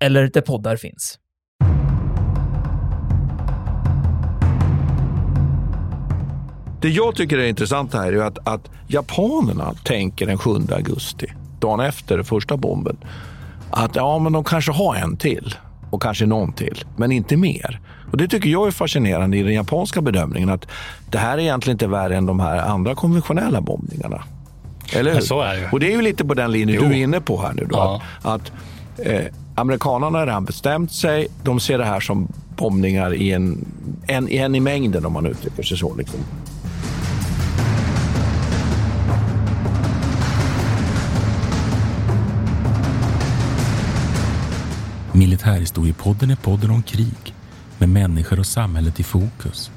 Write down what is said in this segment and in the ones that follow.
eller där poddar finns. Det jag tycker är intressant här är att, att japanerna tänker den 7 augusti, dagen efter första bomben, att ja, men de kanske har en till och kanske någon till, men inte mer. Och Det tycker jag är fascinerande i den japanska bedömningen, att det här är egentligen inte värre än de här andra konventionella bombningarna. Eller hur? Men så är det ju. Och det är ju lite på den linjen Jo. du är inne på här nu. Då, Ja. att, att eh, amerikanerna har redan bestämt sig. De ser det här som bombningar i en, en, en i mängden om man uttrycker sig så. Liksom. Militärhistoriepodden är podden om krig med människor och samhället i fokus.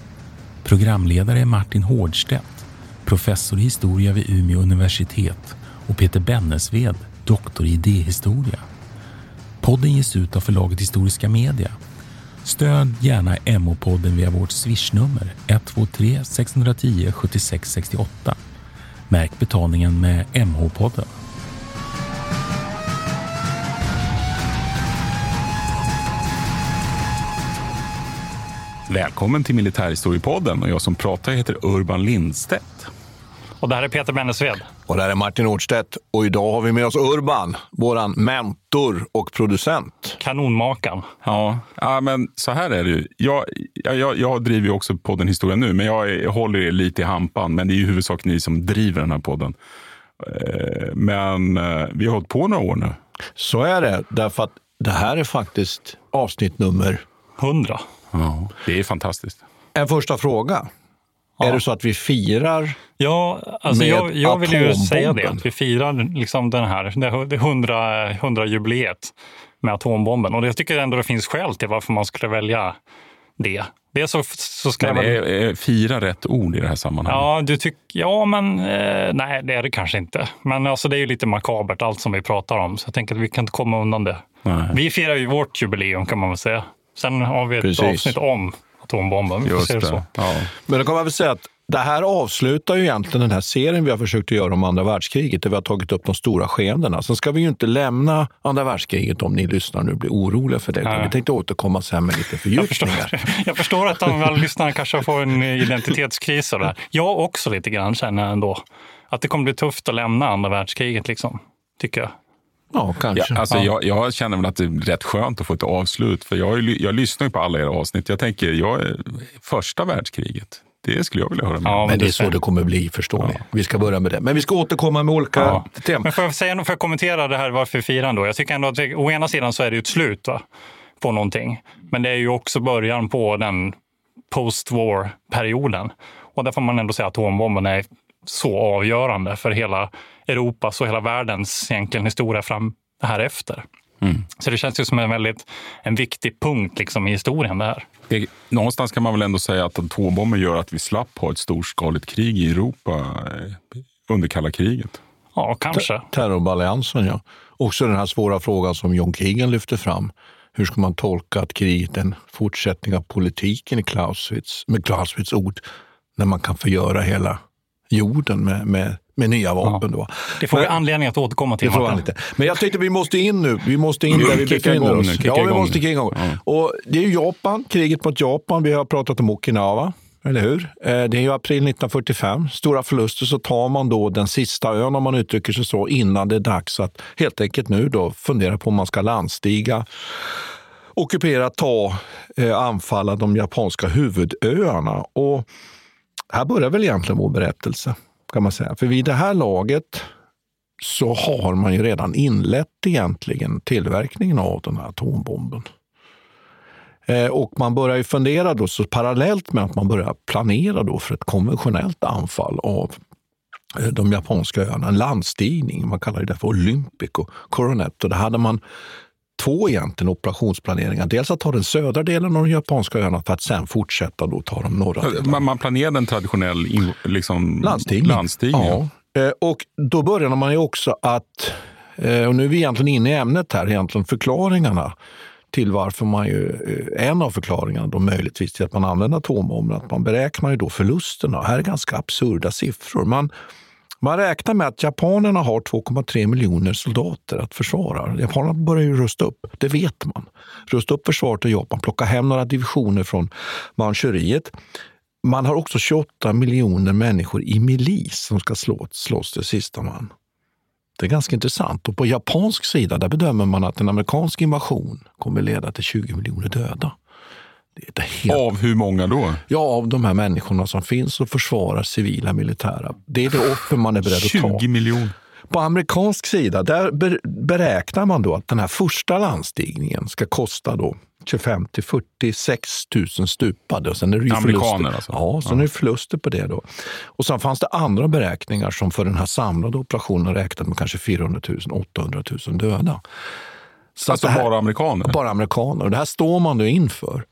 Programledare är Martin Hårdstedt, professor i historia vid Umeå universitet och Peter Bennesved, doktor i idéhistoria. Podden ges ut av förlaget Historiska Media. Stöd gärna MH-podden via vårt swishnummer 123 610 76 68. Märk betalningen med MH-podden. Välkommen till Militärhistoriepodden och jag som pratar heter Urban Lindstedt. Och det här är Peter Bennesved. Och där är Martin Nordstedt och idag har vi med oss Urban, våran mentor och producent. Kanonmakan. Ja, ja, men så här är det ju. Jag, jag, jag, jag driver ju också podden Historia nu, men jag är- håller er lite i hampan. Men det är i huvudsak ni som driver den här podden. Eh, Men eh, vi har hållit på några år nu. Så är det, därför att det här är faktiskt avsnitt nummer... 100. Ja, det är fantastiskt. En första fråga. Ja. Är det så att vi firar? Ja, alltså Med jag, jag vill ju säga det. Att vi firar liksom den här, det, det 100, 100 jubileet med atombomben. Och jag tycker ändå det finns skäl till varför man skulle välja det. Det så, så ska Men är, är fira rätt ord i det här sammanhanget? Ja, du tycker... Ja, men eh, nej, det är det kanske inte. Men alltså, det är ju lite makabert allt som vi pratar om. Så jag tänker att vi kan inte komma undan det. Nej. Vi firar ju vårt jubileum kan man väl säga. Sen har vi ett Precis. avsnitt om atombomben. Just det det. så. Ja. Men då kan man väl säga att det här avslutar ju egentligen den här serien vi har försökt att göra om andra världskriget, där vi har tagit upp de stora skeendena. Sen ska vi ju inte lämna andra världskriget om ni lyssnar nu blir oroliga för det. Nej. Vi tänkte återkomma sen med lite Jag förstår, fördjupningar. jag förstår att de väl lyssnarna kanske får en identitetskris av det här. Jag också lite grann känner ändå. Att det kommer bli tufft att lämna andra världskriget, liksom. Tycker jag. Ja, kanske. Ja, alltså Ja. jag, jag känner väl att det är rätt skönt att få ett avslut. För jag, jag lyssnar ju på alla era avsnitt. Jag tänker, jag är första världskriget. Det skulle jag vilja höra om. Ja, Men det är du så det kommer bli, förstår ni. Vi ska börja med det. Men vi ska återkomma med olika Ja. teman. Men får jag, säga, får jag kommentera det här varför vi firar ändå? Jag tycker ändå att det, å ena sidan så är det ju ett slut va, på någonting. Men det är ju också början på den post-war-perioden. Och där får man ändå säga att atombomben är så avgörande för hela Europas och hela världens egentligen historia fram här efter. Så det känns ju som en väldigt en viktig punkt liksom, i historien det här. Det, någonstans kan man väl ändå säga att atombomben gör att vi slapp ha ett storskaligt krig i Europa eh, under kalla kriget. Ja, kanske. Terrorbalansen, ja. Också den här svåra frågan som John Keegan lyfte fram. Hur ska man tolka att kriget är en fortsättning av politiken i Clausewitz, med Clausewitz ord, när man kan förgöra hela jorden med, med, med nya vapen? Då. Det får vi Men- anledning att återkomma till. Det. Men jag tänkte vi måste in nu. Vi måste in där vi befinner oss. nu, ja, vi måste kicka igång. Ja. Och det är ju Japan, kriget mot Japan. Vi har pratat om Okinawa, eller hur? Eh, Det är ju april 1945. Stora förluster så tar man då den sista ön, om man uttrycker sig så, innan det är dags att helt enkelt nu då fundera på om man ska landstiga ockupera, ta, eh, anfalla de japanska huvudöarna. Och här börjar väl egentligen vår berättelse, kan man säga. För vid det här laget så har man ju redan inlett egentligen tillverkningen av den här atombomben. Eh, och man börjar ju fundera då, så parallellt med att man börjar planera då för ett konventionellt anfall av eh, de japanska öarna, en landstigning, man kallar det för Olympic och Coronet. Och det hade man två egentligen operationsplaneringar. Dels att ta den södra delen av de japanska öarna för att sen fortsätta då ta de norra delarna. Man, man planerade en traditionell liksom, landstigning. landstigning. Ja. Eh, Och då började man ju också att, eh, och nu är vi egentligen inne i ämnet här, egentligen förklaringarna till varför man ju, eh, en av förklaringarna då möjligtvis till att man använder atombomber, att man beräknar ju då förlusterna. Här är ganska absurda siffror. Man, man räknar med att japanerna har 2,3 miljoner soldater att försvara. Japanerna börjar ju rusta upp, det vet man. Rusta upp försvaret i Japan, plocka hem några divisioner från Manchuriet. Man har också 28 miljoner människor i milis som ska slåss, slåss till sista man. Det är ganska intressant. Och på japansk sida där bedömer man att en amerikansk invasion kommer leda till 20 miljoner döda. Helt... Av hur många då? Ja, av de här människorna som finns och försvarar civila militära. Det är det offer man är beredd att ta. 20 miljoner. På amerikansk sida där ber- beräknar man då att den här första landstigningen ska kosta då 25 till 46 000 stupade. Och sen är det ju Amerikaner förluster. alltså? Ja, sen är det förluster på det. då. Och sen fanns det andra beräkningar som för den här samlade operationen räknade med kanske 400 000, 800 000 döda. Så Alltså här, bara amerikaner? bara amerikaner. Och det här står man då inför.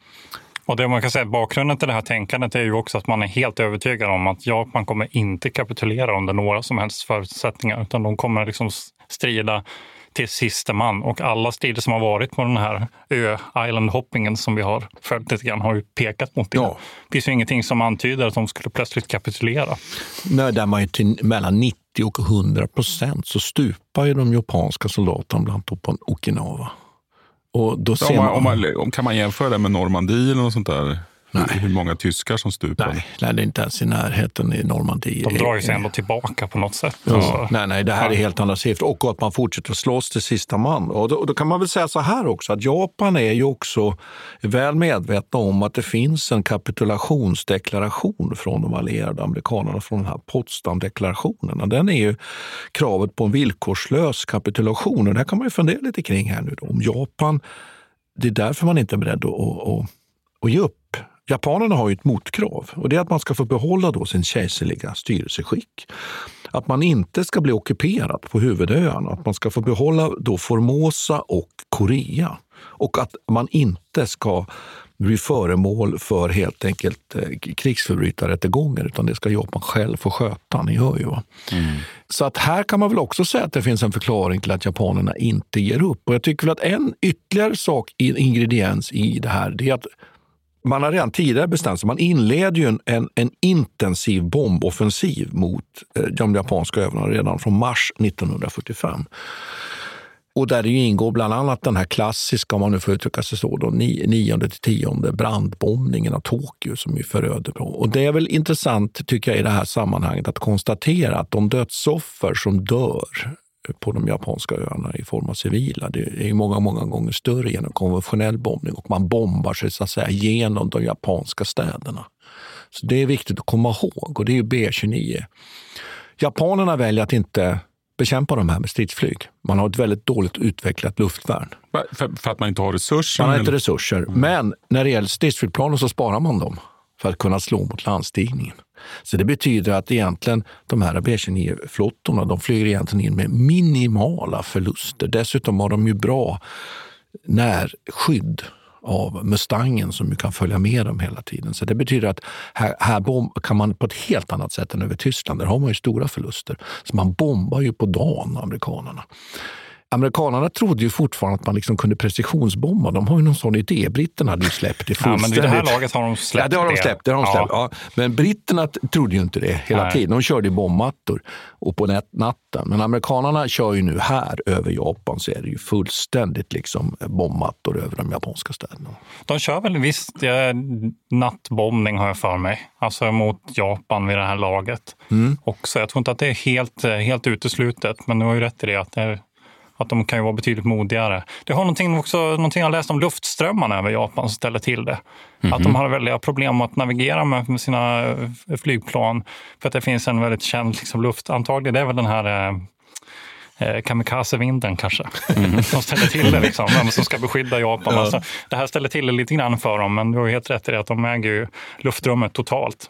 Och det man kan säga, bakgrunden till det här tänkandet är ju också att man är helt övertygad om att Japan kommer inte kapitulera under några som helst förutsättningar, utan de kommer liksom strida till sista man. Och alla strider som har varit på den här ö-island-hoppingen som vi har följt lite grann har ju pekat mot det. Ja. Det finns ju ingenting som antyder att de skulle plötsligt kapitulera. Nej, där man ju till mellan 90 och 100 procent så stupar ju de japanska soldaterna bland annat på Okinawa. Och då Ja, ser om man, man, om man, om, kan man jämföra det med Normandie eller något sånt där? Nej. Hur många tyskar som stupade? nej, nej, det är inte ens i närheten i Normandie. De drar sig ändå tillbaka på något sätt. Ja, Alltså, nej, nej, det här är helt andra siffror. Och att man fortsätter slåss till sista man. Och då, och då kan man väl säga så här också, att Japan är ju också väl medvetna om att det finns en kapitulationsdeklaration från de allierade amerikanerna, från den här Potsdamdeklarationen. Den är ju kravet på en villkorslös kapitulation. Och det här kan man ju fundera lite kring här nu. Då. Om Japan, det är därför man inte är beredd att, att, att, att ge upp. Japanerna har ju ett motkrav och det är att man ska få behålla då sin kejserliga styrelseskick. Att man inte ska bli ockuperad på huvudöarna, att man ska få behålla då Formosa och Korea och att man inte ska bli föremål för helt enkelt eh, krigsförbrytarrättegångar utan det ska Japan själv få sköta. Ni hör ju. Va? Så att här kan man väl också säga att det finns en förklaring till att japanerna inte ger upp. Och jag tycker väl att en ytterligare sak, en ingrediens i det här, det är att man har redan tidigare bestämt sig. Man inleder ju en, en, en intensiv bomboffensiv mot eh, de japanska öarna redan från mars 1945. Och där det ju ingår bland annat den här klassiska, om man nu får uttrycka sig så, då, nionde till tionde brandbombningen av Tokyo som ju föröder. På. Och det är väl intressant, tycker jag, i det här sammanhanget att konstatera att de dödsoffer som dör på de japanska öarna i form av civila, det är många, många gånger större genom konventionell bombning och man bombar sig så att säga genom de japanska städerna. Så det är viktigt att komma ihåg och det är ju B29. Japanerna väljer att inte bekämpa de här med stridsflyg. Man har ett väldigt dåligt utvecklat luftvärn. För, för att man inte har resurser? Man har inte eller? resurser. Men när det gäller stridsflygplanen så sparar man dem för att kunna slå mot landstigningen. Så det betyder att egentligen de här B-29-flottorna de flyger egentligen in med minimala förluster. Dessutom har de ju bra närskydd av Mustangen som ju kan följa med dem hela tiden. Så det betyder att här, här kan man på ett helt annat sätt än över Tyskland, där har man ju stora förluster. Så man bombar ju på dagen, amerikanerna. Amerikanerna trodde ju fortfarande att man liksom kunde precisionsbomba. De har ju någon sån idé. Britterna hade ju släppt det Ja, men fullständigt. vid det här laget har de släppt Ja, det har de släppt. Det har de Ja. släppt. Ja. Men britterna trodde ju inte det hela Nej. tiden. De körde i bombmattor och på natten. Men amerikanerna kör ju nu här över Japan så är det ju fullständigt liksom bombmattor över de japanska städerna. De kör väl visst nattbombning har jag för mig, alltså mot Japan vid det här laget. Mm. Också. Jag tror inte att det är helt, helt uteslutet, men du har ju rätt i det att, det är, att de kan ju vara betydligt modigare. Det har någonting, också, någonting jag läst om luftströmmarna över Japan som ställer till det. Att de har väldiga problem att navigera med, sina eh, flygplan för att det finns en väldigt känd liksom, luft. Antagligen det är väl den här eh, eh, kamikazevinden kanske. Som ställer till det, liksom, vem som ska beskydda Japan. Alltså, det här ställer till det lite grann för dem, men du har helt rätt i det att de äger ju luftrummet totalt.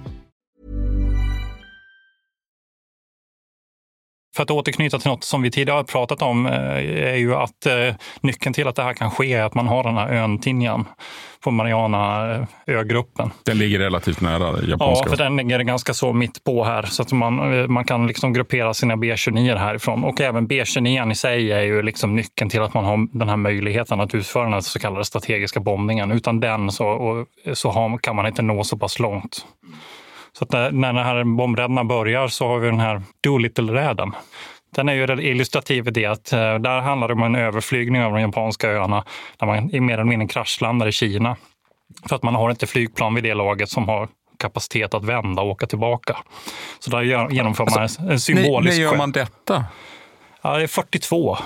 För att återknyta till något som vi tidigare har pratat om eh, är ju att eh, nyckeln till att det här kan ske är att man har den här ön Tinjan på Mariana-ögruppen. Den ligger relativt nära japanska. Ja, för den ligger ganska så mitt på här så att man, eh, man kan liksom gruppera sina B29 härifrån. Och även B29 i sig är ju liksom nyckeln till att man har den här möjligheten att utföra den här så kallade strategiska bombningen. Utan den så, och, så har, kan man inte nå så pass långt. Så när, när den här bombräderna börjar så har vi den här Doolittle-räden. Den är ju illustrativ i det att eh, där handlar det om en överflygning av de japanska öarna där man mer eller mindre kraschlandar i Kina. För att man har inte flygplan vid det laget som har kapacitet att vända och åka tillbaka. Så där genomför man alltså, en symbolisk... När gör man detta? Ja, det är 42.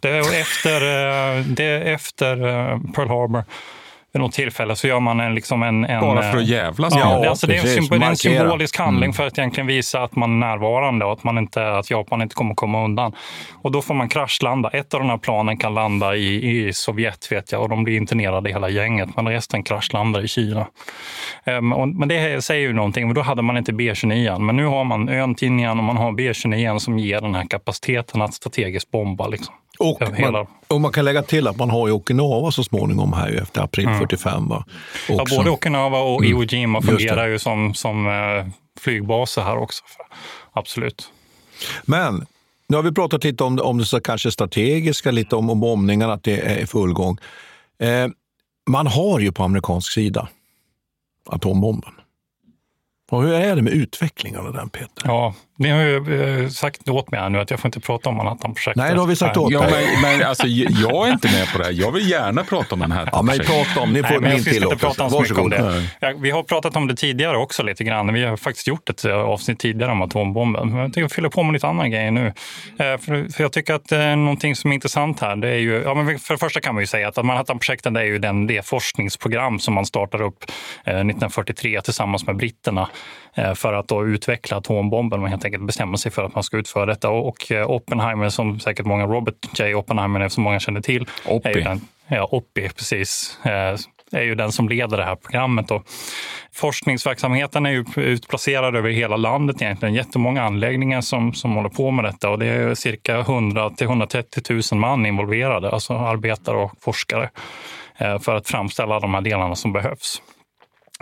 Det är efter, eh, det är efter eh, Pearl Harbor vid något tillfälle så gör man en... Liksom en, en Bara för att jävlas? Ja, ja alltså det, är en, det är en symbolisk handling mm. för att egentligen visa att man är närvarande och att, man inte, att Japan inte kommer komma undan. Och då får man kraschlanda. Ett av de här planen kan landa i, i Sovjet vet jag och de blir internerade hela gänget. Men resten kraschlandar i Kina. Um, och, men det säger ju någonting. Då hade man inte B29. Men nu har man ön Tinian och man har B29 som ger den här kapaciteten att strategiskt bomba. Liksom. Och man, och man, kan lägga till att man har ju Okinawa så småningom här efter april mm. 45. Va? Ja, både Okinawa och mm. Iwo Jima fungerar ju som, som eh, flygbaser här också. Absolut. Men nu har vi pratat lite om, om det så kanske strategiska, lite om, om bombningarna, att det är full gång. Eh, man har ju på amerikansk sida atombomben. Och hur är det med utvecklingen av den, Peter? Ja, ni har ju eh, sagt åt mig här nu att jag får inte prata om Manhattan-projektet. Nej, det har vi sagt åt ja, men, men alltså, jag är inte med på det här. Jag vill gärna prata om Manhattan-projektet. Ja, men prata om, ni får Nej, min tillåtelse. Prata om så om det. Ja, vi har pratat om det tidigare också lite grann. Vi har faktiskt gjort ett eh, avsnitt tidigare om atombomben. Men jag tänker fylla på med lite andra grejer nu. Eh, för, för jag tycker att någonting som är intressant här, det är ju, ja, men för det första kan man ju säga att Manhattan-projektet är ju den, det forskningsprogram som man startar upp eh, 1943 tillsammans med britterna för att då utveckla atombomben. Man helt enkelt bestämmer sig för att man ska utföra detta. Och, eh, Oppenheimer, som säkert många, Robert J. Oppenheimer, som många känner till. Oppi. Den, ja, Oppi, precis. Eh, är ju den som leder det här programmet. Då. Forskningsverksamheten är ju utplacerad över hela landet egentligen. Jättemånga anläggningar som, som håller på med detta och det är cirka 100 till 130 000 man involverade, alltså arbetare och forskare, eh, för att framställa de här delarna som behövs.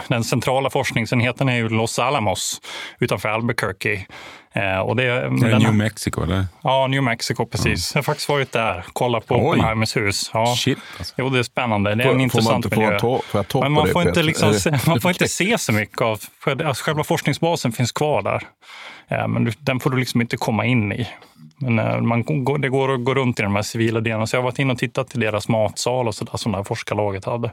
Den centrala forskningsenheten är ju Los Alamos utanför Albuquerque. Eh, och det, är det New Mexico? Eller? Ja, New Mexico, precis. Jag har faktiskt varit där, kollat på Oj. Oppenheimers hus. Ja. Shit, alltså. Jo, det är spännande. Det är en intressant miljö. Men man får, inte, liksom, man får inte se så mycket av... Alltså, själva forskningsbasen finns kvar där. Eh, men den får du liksom inte komma in i. Men eh, man, det går att gå runt i de här civila delarna. Så jag har varit inne och tittat i deras matsal och så där, som det här forskarlaget hade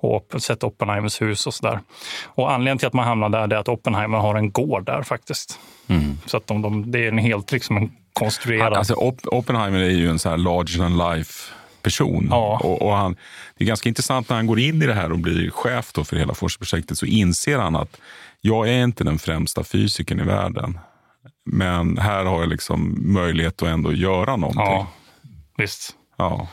och sett Oppenheimers hus och sådär. Och anledningen till att man hamnar där är att Oppenheimer har en gård där faktiskt. Mm. Så att de, de, det är en helt liksom en konstruerad... Alltså, Oppenheimer är ju en så här larger than life person. Ja. Och, och, han, det är ganska intressant när han går in i det här och blir chef för hela forskningsprojektet så inser han att jag är inte den främsta fysikern i världen. men här har jag liksom möjlighet att ändå göra någonting. Ja, visst. Ja.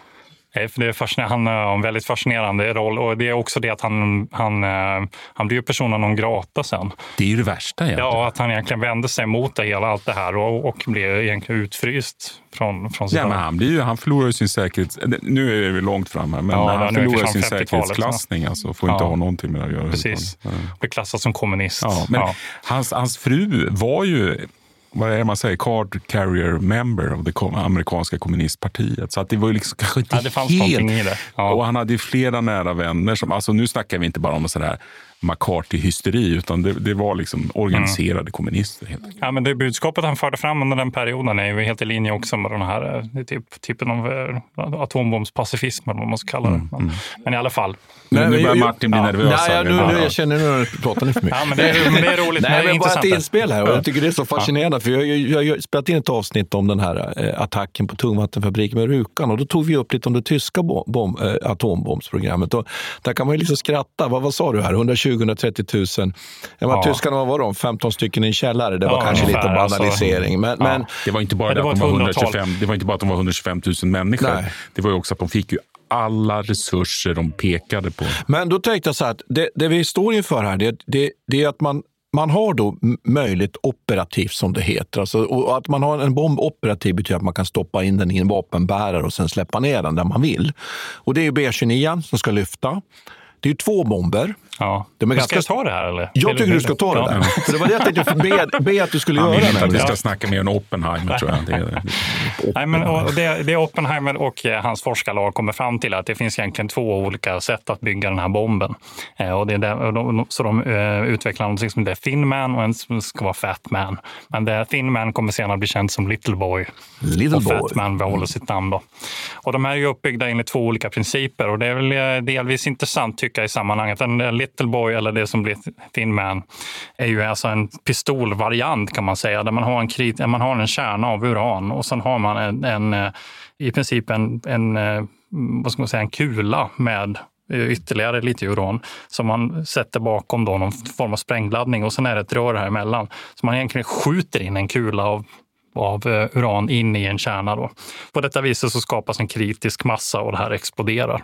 För det är fascinerande. Han har en väldigt fascinerande roll och det är också det att han, han, eh, han blir ju personen non grata sen. Det är ju det värsta egentligen. Ja, att han egentligen vänder sig mot det hela, allt det här och, och blir egentligen utfryst från, från Ja, men han, blir ju, han förlorar sin säkerhets... Nu är vi långt fram här, men Ja, han förlorar fram sin 50-talet, säkerhetsklassning. Alltså, får inte Ja. ha någonting med det att göra. Precis. Blir klassad som kommunist. Ja, men Ja. Hans, hans fru var ju vad är det man säger, card carrier member av det amerikanska kommunistpartiet. Så att det var ju liksom kanske inte Ja, det fanns helt... i det. Ja. Och han hade ju flera nära vänner. Som, alltså nu snackar vi inte bara om sån här McCarthy-hysteri, utan det, det var liksom organiserade Mm. kommunister. Helt enkelt. Ja, men det budskapet han förde fram under den perioden är ju helt i linje också med den här eh, typ, typen av eh, atombombspacifism, eller vad man ska kalla det. Men, men i alla fall. Nu, nu Nej, börjar jag- Martin bli ja. nervös. Nej, jag, nu, Ja, nu, ja. jag känner nu att du pratar ni för mycket. Ja, men det, är- men det är roligt, men Nej, det är men bara ett inspel här. Och jag tycker det är så fascinerande. För jag, jag, jag, jag har spelat in ett avsnitt om den här eh, attacken på tungvattenfabriken med Rjukan. Och då tog vi upp lite om det tyska bom, bom, eh, atombombsprogrammet. Och där kan man ju liksom skratta. Vad, vad sa du här? 120-130 000. Ja, men Ja. Tyskarna, vad var de? 15 stycken i en källare. Det var Ja, kanske lite ungefär, alltså. banalisering. Men, Ja. men Det var inte bara det, det var att de var hundratal. 125, det var inte bara att de var 125 000 människor. Nej. Det var ju också att de fick ju alla resurser de pekade på. Men då tänkte jag så här att det, det vi står inför här, det, det, det är att man, man har då möjligt operativt som det heter. Alltså, och att man har en bomb operativ betyder att man kan stoppa in den i en vapenbärare och sen släppa ner den där man vill. Och det är B29 som ska lyfta. Det är ju två bomber. Ja. De är Men ganska- Ska jag ta det här eller? Jag Vill tycker du ska ta det Ja. där. För det var det jag tänkte be, be att du skulle Han göra. vill inte att vi ska snacka mer om Oppenheimer, tror jag. Det är, Nej, men, och det, det Oppenheimer och eh, hans forskarlag kommer fram till att det finns egentligen två olika sätt att bygga den här bomben. Eh, och det är där, och de, så de eh, utvecklar någonting som det är Thin Man och en som ska vara Fat Man. Men det Thin Man kommer senare bli känd som Little Boy. Little och boy. Fat Man behåller sitt namn. Då. Och de här är ju uppbyggda enligt två olika principer och det är väl delvis intressant tycker jag i sammanhanget. En Little Boy eller det som blir Thin Man är ju alltså en pistolvariant kan man säga där man har en, krit, man har en kärna av uran och sen har man en, en eh, i princip en, en, eh, vad ska man säga, en kula med eh, ytterligare lite uran som man sätter bakom då någon form av sprängladdning och sen är det ett rör här emellan. Så man egentligen skjuter in en kula av av eh, uran in i en kärna. Då. På detta viset så skapas en kritisk massa och det här exploderar.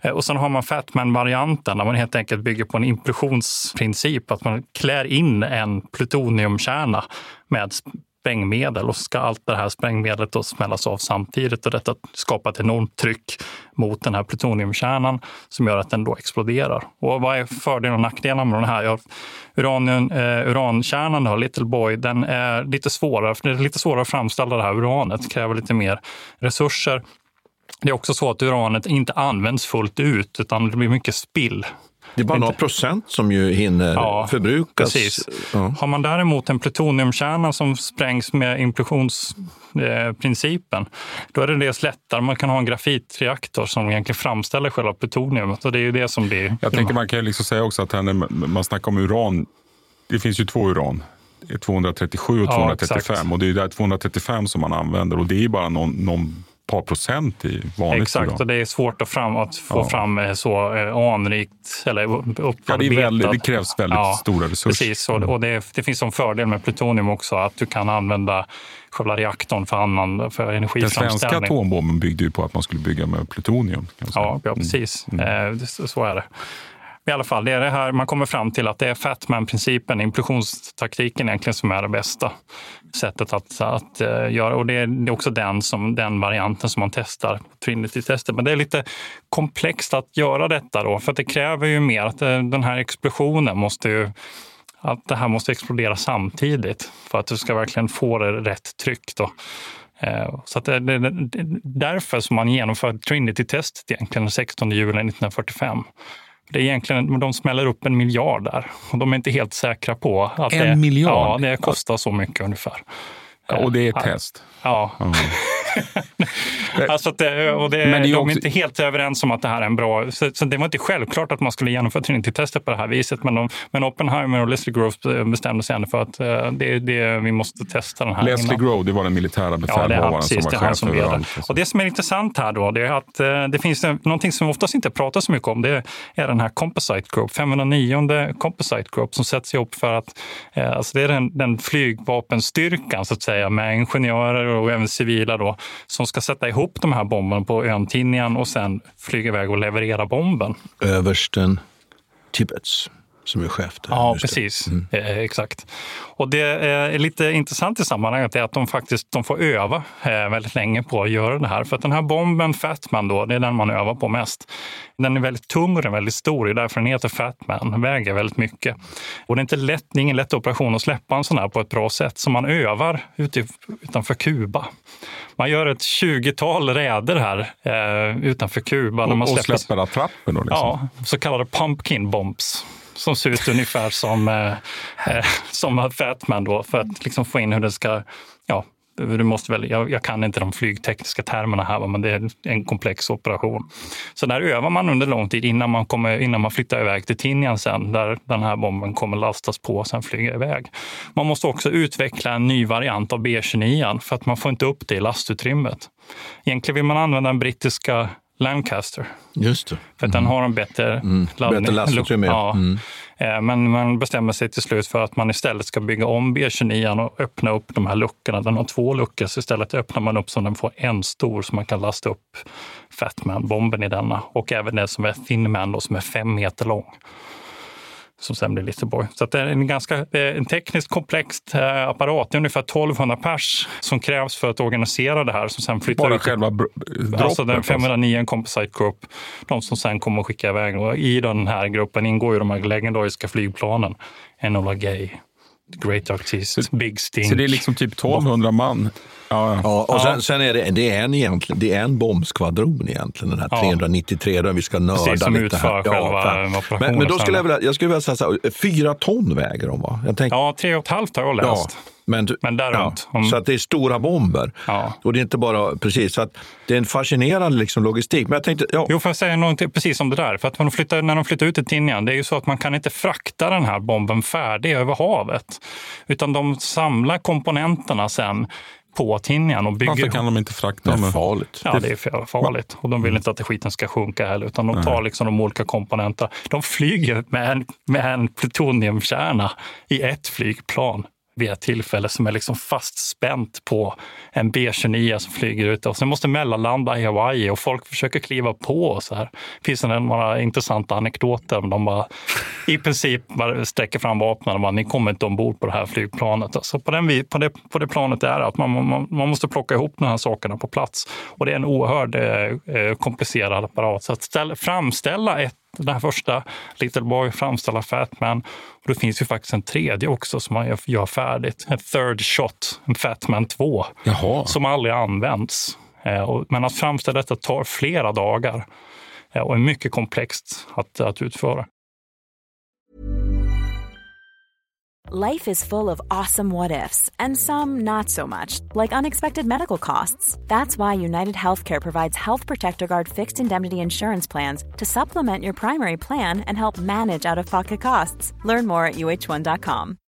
Eh, och sen har man Fatman-varianten där man helt enkelt bygger på en implosionsprincip. Att man klär in en plutoniumkärna med sprängmedel och så ska allt det här sprängmedlet då smällas av samtidigt och detta skapar ett enormt tryck mot den här plutoniumkärnan som gör att den då exploderar. Och vad är fördelar och nackdelar med den här? Ja, uranium, eh, urankärnan, då, Little Boy, den är lite svårare, för det är lite svårare att framställa det här uranet, kräver lite mer resurser. Det är också så att uranet inte används fullt ut utan det blir mycket spill. Det är bara några procent som ju hinner Ja, förbrukas. Precis. Ja. Har man däremot en plutoniumkärna som sprängs med implosionsprincipen, då är det dels lättare. Man kan ha en grafitreaktor som egentligen framställer själva plutoniumet. Och det är ju det som blir... Jag tänker man kan ju liksom säga också att här när man snackar om uran, det finns ju två uran. Det är 237 och Ja, 235 exakt. och det är där 235 som man använder och det är ju bara någon, någon par procent i vanligt Exakt, uran. och det är svårt att, fram, att få Ja. fram eh, så eh, anrikt eller Ja, det, väldigt, det krävs väldigt Ja, stora resurser. Precis, och, och det, det finns som fördel med plutonium också att du kan använda själva reaktorn för, annan, för Den energiframställning. svenska atombomben byggde ju på att man skulle bygga med plutonium. Ja, ja precis. Mm. Eh, det- så så är det. I alla fall, det är det här man kommer fram till att det är Fatman-principen, implosionstaktiken egentligen som är det bästa sättet att, att uh, göra. Och det är, också den, som, den varianten som man testar på Trinity-testet. Men det är lite komplext att göra detta då, för att det kräver ju mer att eh, den här explosionen måste ju att det här måste explodera samtidigt för att du ska verkligen få det rätt tryck. Då. Eh, så att det det är därför som man genomför Trinity-testet egentligen den 16 juli 1945. Det är egentligen, de smäller upp en miljard där och de är inte helt säkra på att En det, miljard? Ja, det kostar så mycket ungefär. Ja, och det är ett Ja. test. Ja, Mm. alltså att det, och det, Men det är de också- är inte helt överens om att det här är en bra... Så, så det var inte självklart att man skulle genomföra Trinity-testet på det här viset. Men, de, men Oppenheimer och Leslie Groves bestämde sig ändå för att eh, det, det, vi måste testa den här. Leslie innan. Grove, det var den militära Ja, befälhavaren precis, som det var chef som över leder. allt. Och det som är intressant här då, det är att eh, det finns en, någonting som oftast inte pratas så mycket om. Det är den här Composite Group, 509 Composite Group som sätts ihop för att eh, alltså det är den, den flygvapenstyrkan så att säga med ingenjörer och även civila då som ska sätta ihop de här bomberna på ön Tinian och sen flyga iväg och leverera bomben. Översten Tibbets som är chef där. Ja, Just det. precis. Eh, exakt. Och det är lite intressant i sammanhanget är att de faktiskt de får öva eh, väldigt länge på att göra det här. För att den här bomben Fatman, då, det är den man övar på mest. Den är väldigt tung och den är väldigt stor. Det är därför den heter Fatman. Den väger väldigt mycket. Och det är inte lätt, det är ingen lätt operation att släppa en sån här på ett bra sätt. Så man övar ute, utanför Kuba. Man gör ett 20-tal räder här eh, utanför Kuba. där man Och, och släpper- släpper då? Liksom. Ja, så kallade pumpkin bombs. Som ser ut ungefär som, eh, eh som Fatman då, för att liksom få in hur det ska... Ja, du måste väl, jag, jag kan inte de flygtekniska termerna här, men det är en komplex operation. Så där övar man under lång tid innan man, kommer, innan man flyttar iväg till Tinian sen, där den här bomben kommer lastas på och sen flyga iväg. Man måste också utveckla en ny variant av B-29 för att man får inte upp det i lastutrymmet. Egentligen vill man använda den brittiska Lancaster. Just det. För att den har en bättre laddning. Bättre lastutrymme, ja. Ja. Mm. Eh, Men man bestämmer sig till slut för att man istället ska bygga om B29 och öppna upp de här luckorna. Den har två luckor, så istället öppnar man upp så den får en stor så man kan lasta upp Fatman-bomben i denna. Och även den som är Thinman då, som är fem meter lång. Som sen blir Littleboy. Så det är en ganska en tekniskt komplex eh, apparat. Det är ungefär 1200 pers som krävs för att organisera det här. Som sen flyttar Bara ut själva droppet? Alltså den alltså. 509 en Composite Group, de som sen kommer att skicka iväg. Och I den här gruppen ingår ju de här legendariska flygplanen. Enola Gay, Great Artist, Big Stink. Så det är liksom typ 1200 man? Ja, ja. Ja, och Ja. sen, sen är det, det, är en egentligen, det är en bombskvadron egentligen, den här Ja. 393, där vi ska nörda Precis, som lite här. operationen men, men då skulle jag vilja, jag skulle vilja säga så här, fyra ton väger de va? Jag tänkte, Ja, tre och ett halvt har jag ja, läst. men, Men ja. Mm. Så att det är stora bomber. Ja. Och det är inte bara, precis, så att det är en fascinerande liksom, logistik. Men jag tänkte, ja, Jo, får jag säga någonting precis om det där? För att när de flyttar, när de flyttar ut till Tinian, det är ju så att man kan inte frakta den här bomben färdig över havet. Utan de samlar komponenterna sen på och bygger Varför kan de inte frakta det är farligt. Ja, det är farligt. Och de vill inte att skiten ska sjunka heller, utan de tar liksom de olika komponenterna. De flyger med en, med en plutoniumkärna i ett flygplan vid ett tillfälle som är liksom fastspänt på en B29 som flyger ut och sen måste mellanlanda i Hawaii och folk försöker kliva på och så här. Det finns det några intressanta anekdoter om de bara i princip bara sträcker fram vapnen och bara, ni kommer inte ombord på det här flygplanet. Alltså på, den, på, det, på det planet är det att man, man, man måste plocka ihop de här sakerna på plats. Och det är en oerhört eh, eh, komplicerad apparat. Så att ställa, framställa ett den här första Little Boy, framställa Fatman. Och det finns ju faktiskt en tredje också som man gör, gör färdigt. En third shot, en Fatman 2, Jaha som aldrig används. Eh, men att framställa detta tar flera dagar eh, och är mycket komplext att, att utföra. Life is full of awesome what ifs, and some not so much, like unexpected medical costs. That's why United Healthcare provides Health Protector Guard fixed indemnity insurance plans to supplement your primary plan and help manage out of pocket costs. Learn more at uh1.com.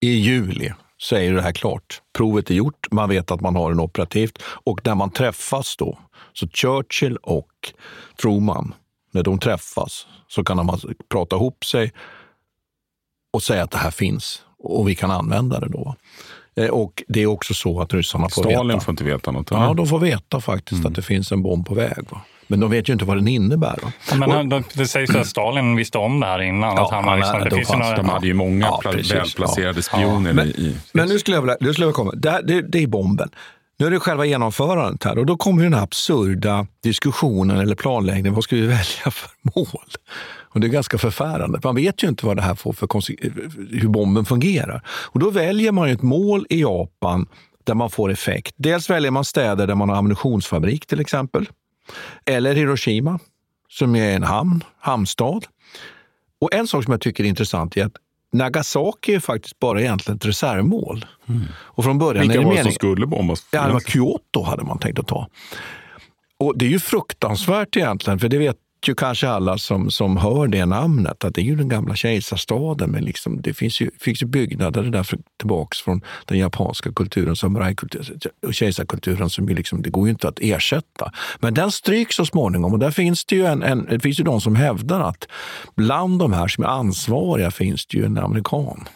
i juli så är det här klart. Provet är gjort, man vet att man har en operativt och när man träffas då, så Churchill och Truman, när de träffas så kan de prata ihop sig och säga att det här finns och vi kan använda det då. Eh, Och det är också så att ryssarna får Stalin veta. får inte veta något. Ja, de får veta faktiskt att det finns en bomb på väg. Va? Men de vet ju inte vad den innebär. Men han, de- det sägs att Stalin visste om det här innan. Ja, att han, liksom, det de finns fanns- några, De hade ju många Ja, välplacerade ja. spioner Men- i. Men nu skulle jag vilja, nu skulle jag komma. Det, här, det, det är bomben. Nu är det själva genomförandet här och då kommer den här absurda diskussionen eller planläggningen. Vad ska vi välja för mål? Och det är ganska förfärande. Man vet ju inte vad det här får för hur bomben fungerar. Och då väljer man ett mål i Japan där man får effekt. Dels väljer man städer där man har ammunitionsfabrik till exempel. Eller Hiroshima, som är en hamn, hamnstad. Och en sak som jag tycker är intressant är att Nagasaki är faktiskt bara egentligen ett reservmål. Och från början Vilka är det var det som skulle bombas? Ja, det var Kyoto hade man tänkt att ta. Och det är ju fruktansvärt egentligen, för det vet ju kanske alla som, som hör det namnet, att det är ju den gamla kejsarstaden. Men liksom, det finns ju, finns ju byggnader där tillbaka tillbaks från den japanska kulturen, samurajkulturen och kejsarkulturen. Som ju liksom, det går ju inte att ersätta. Men den stryks så småningom och där finns det ju, en, en, det finns ju de som hävdar att bland de här som är ansvariga finns det ju en amerikan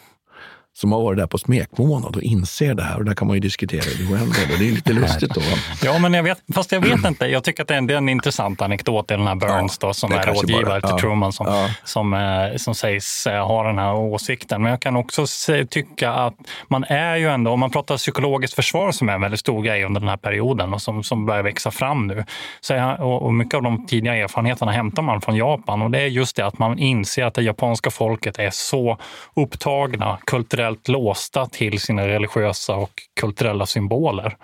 som har varit där på smekmånad och inser det här. Och där kan man ju diskutera det oändliga. Det är lite lustigt. Då? Ja, men jag vet, fast jag vet inte. Jag tycker att det är en, det är en intressant anekdot i den här Burns då, som är rådgivare bara- till ja. Truman som, Ja. som, eh, som sägs eh, ha den här åsikten. Men jag kan också tycka att man är ju ändå, om man pratar psykologiskt försvar som är en väldigt stor grej under den här perioden och som, som börjar växa fram nu. Så och, och mycket av de tidiga erfarenheterna hämtar man från Japan och det är just det att man inser att det japanska folket är så upptagna, kulturellt låsta till sina religiösa och kulturella symboler.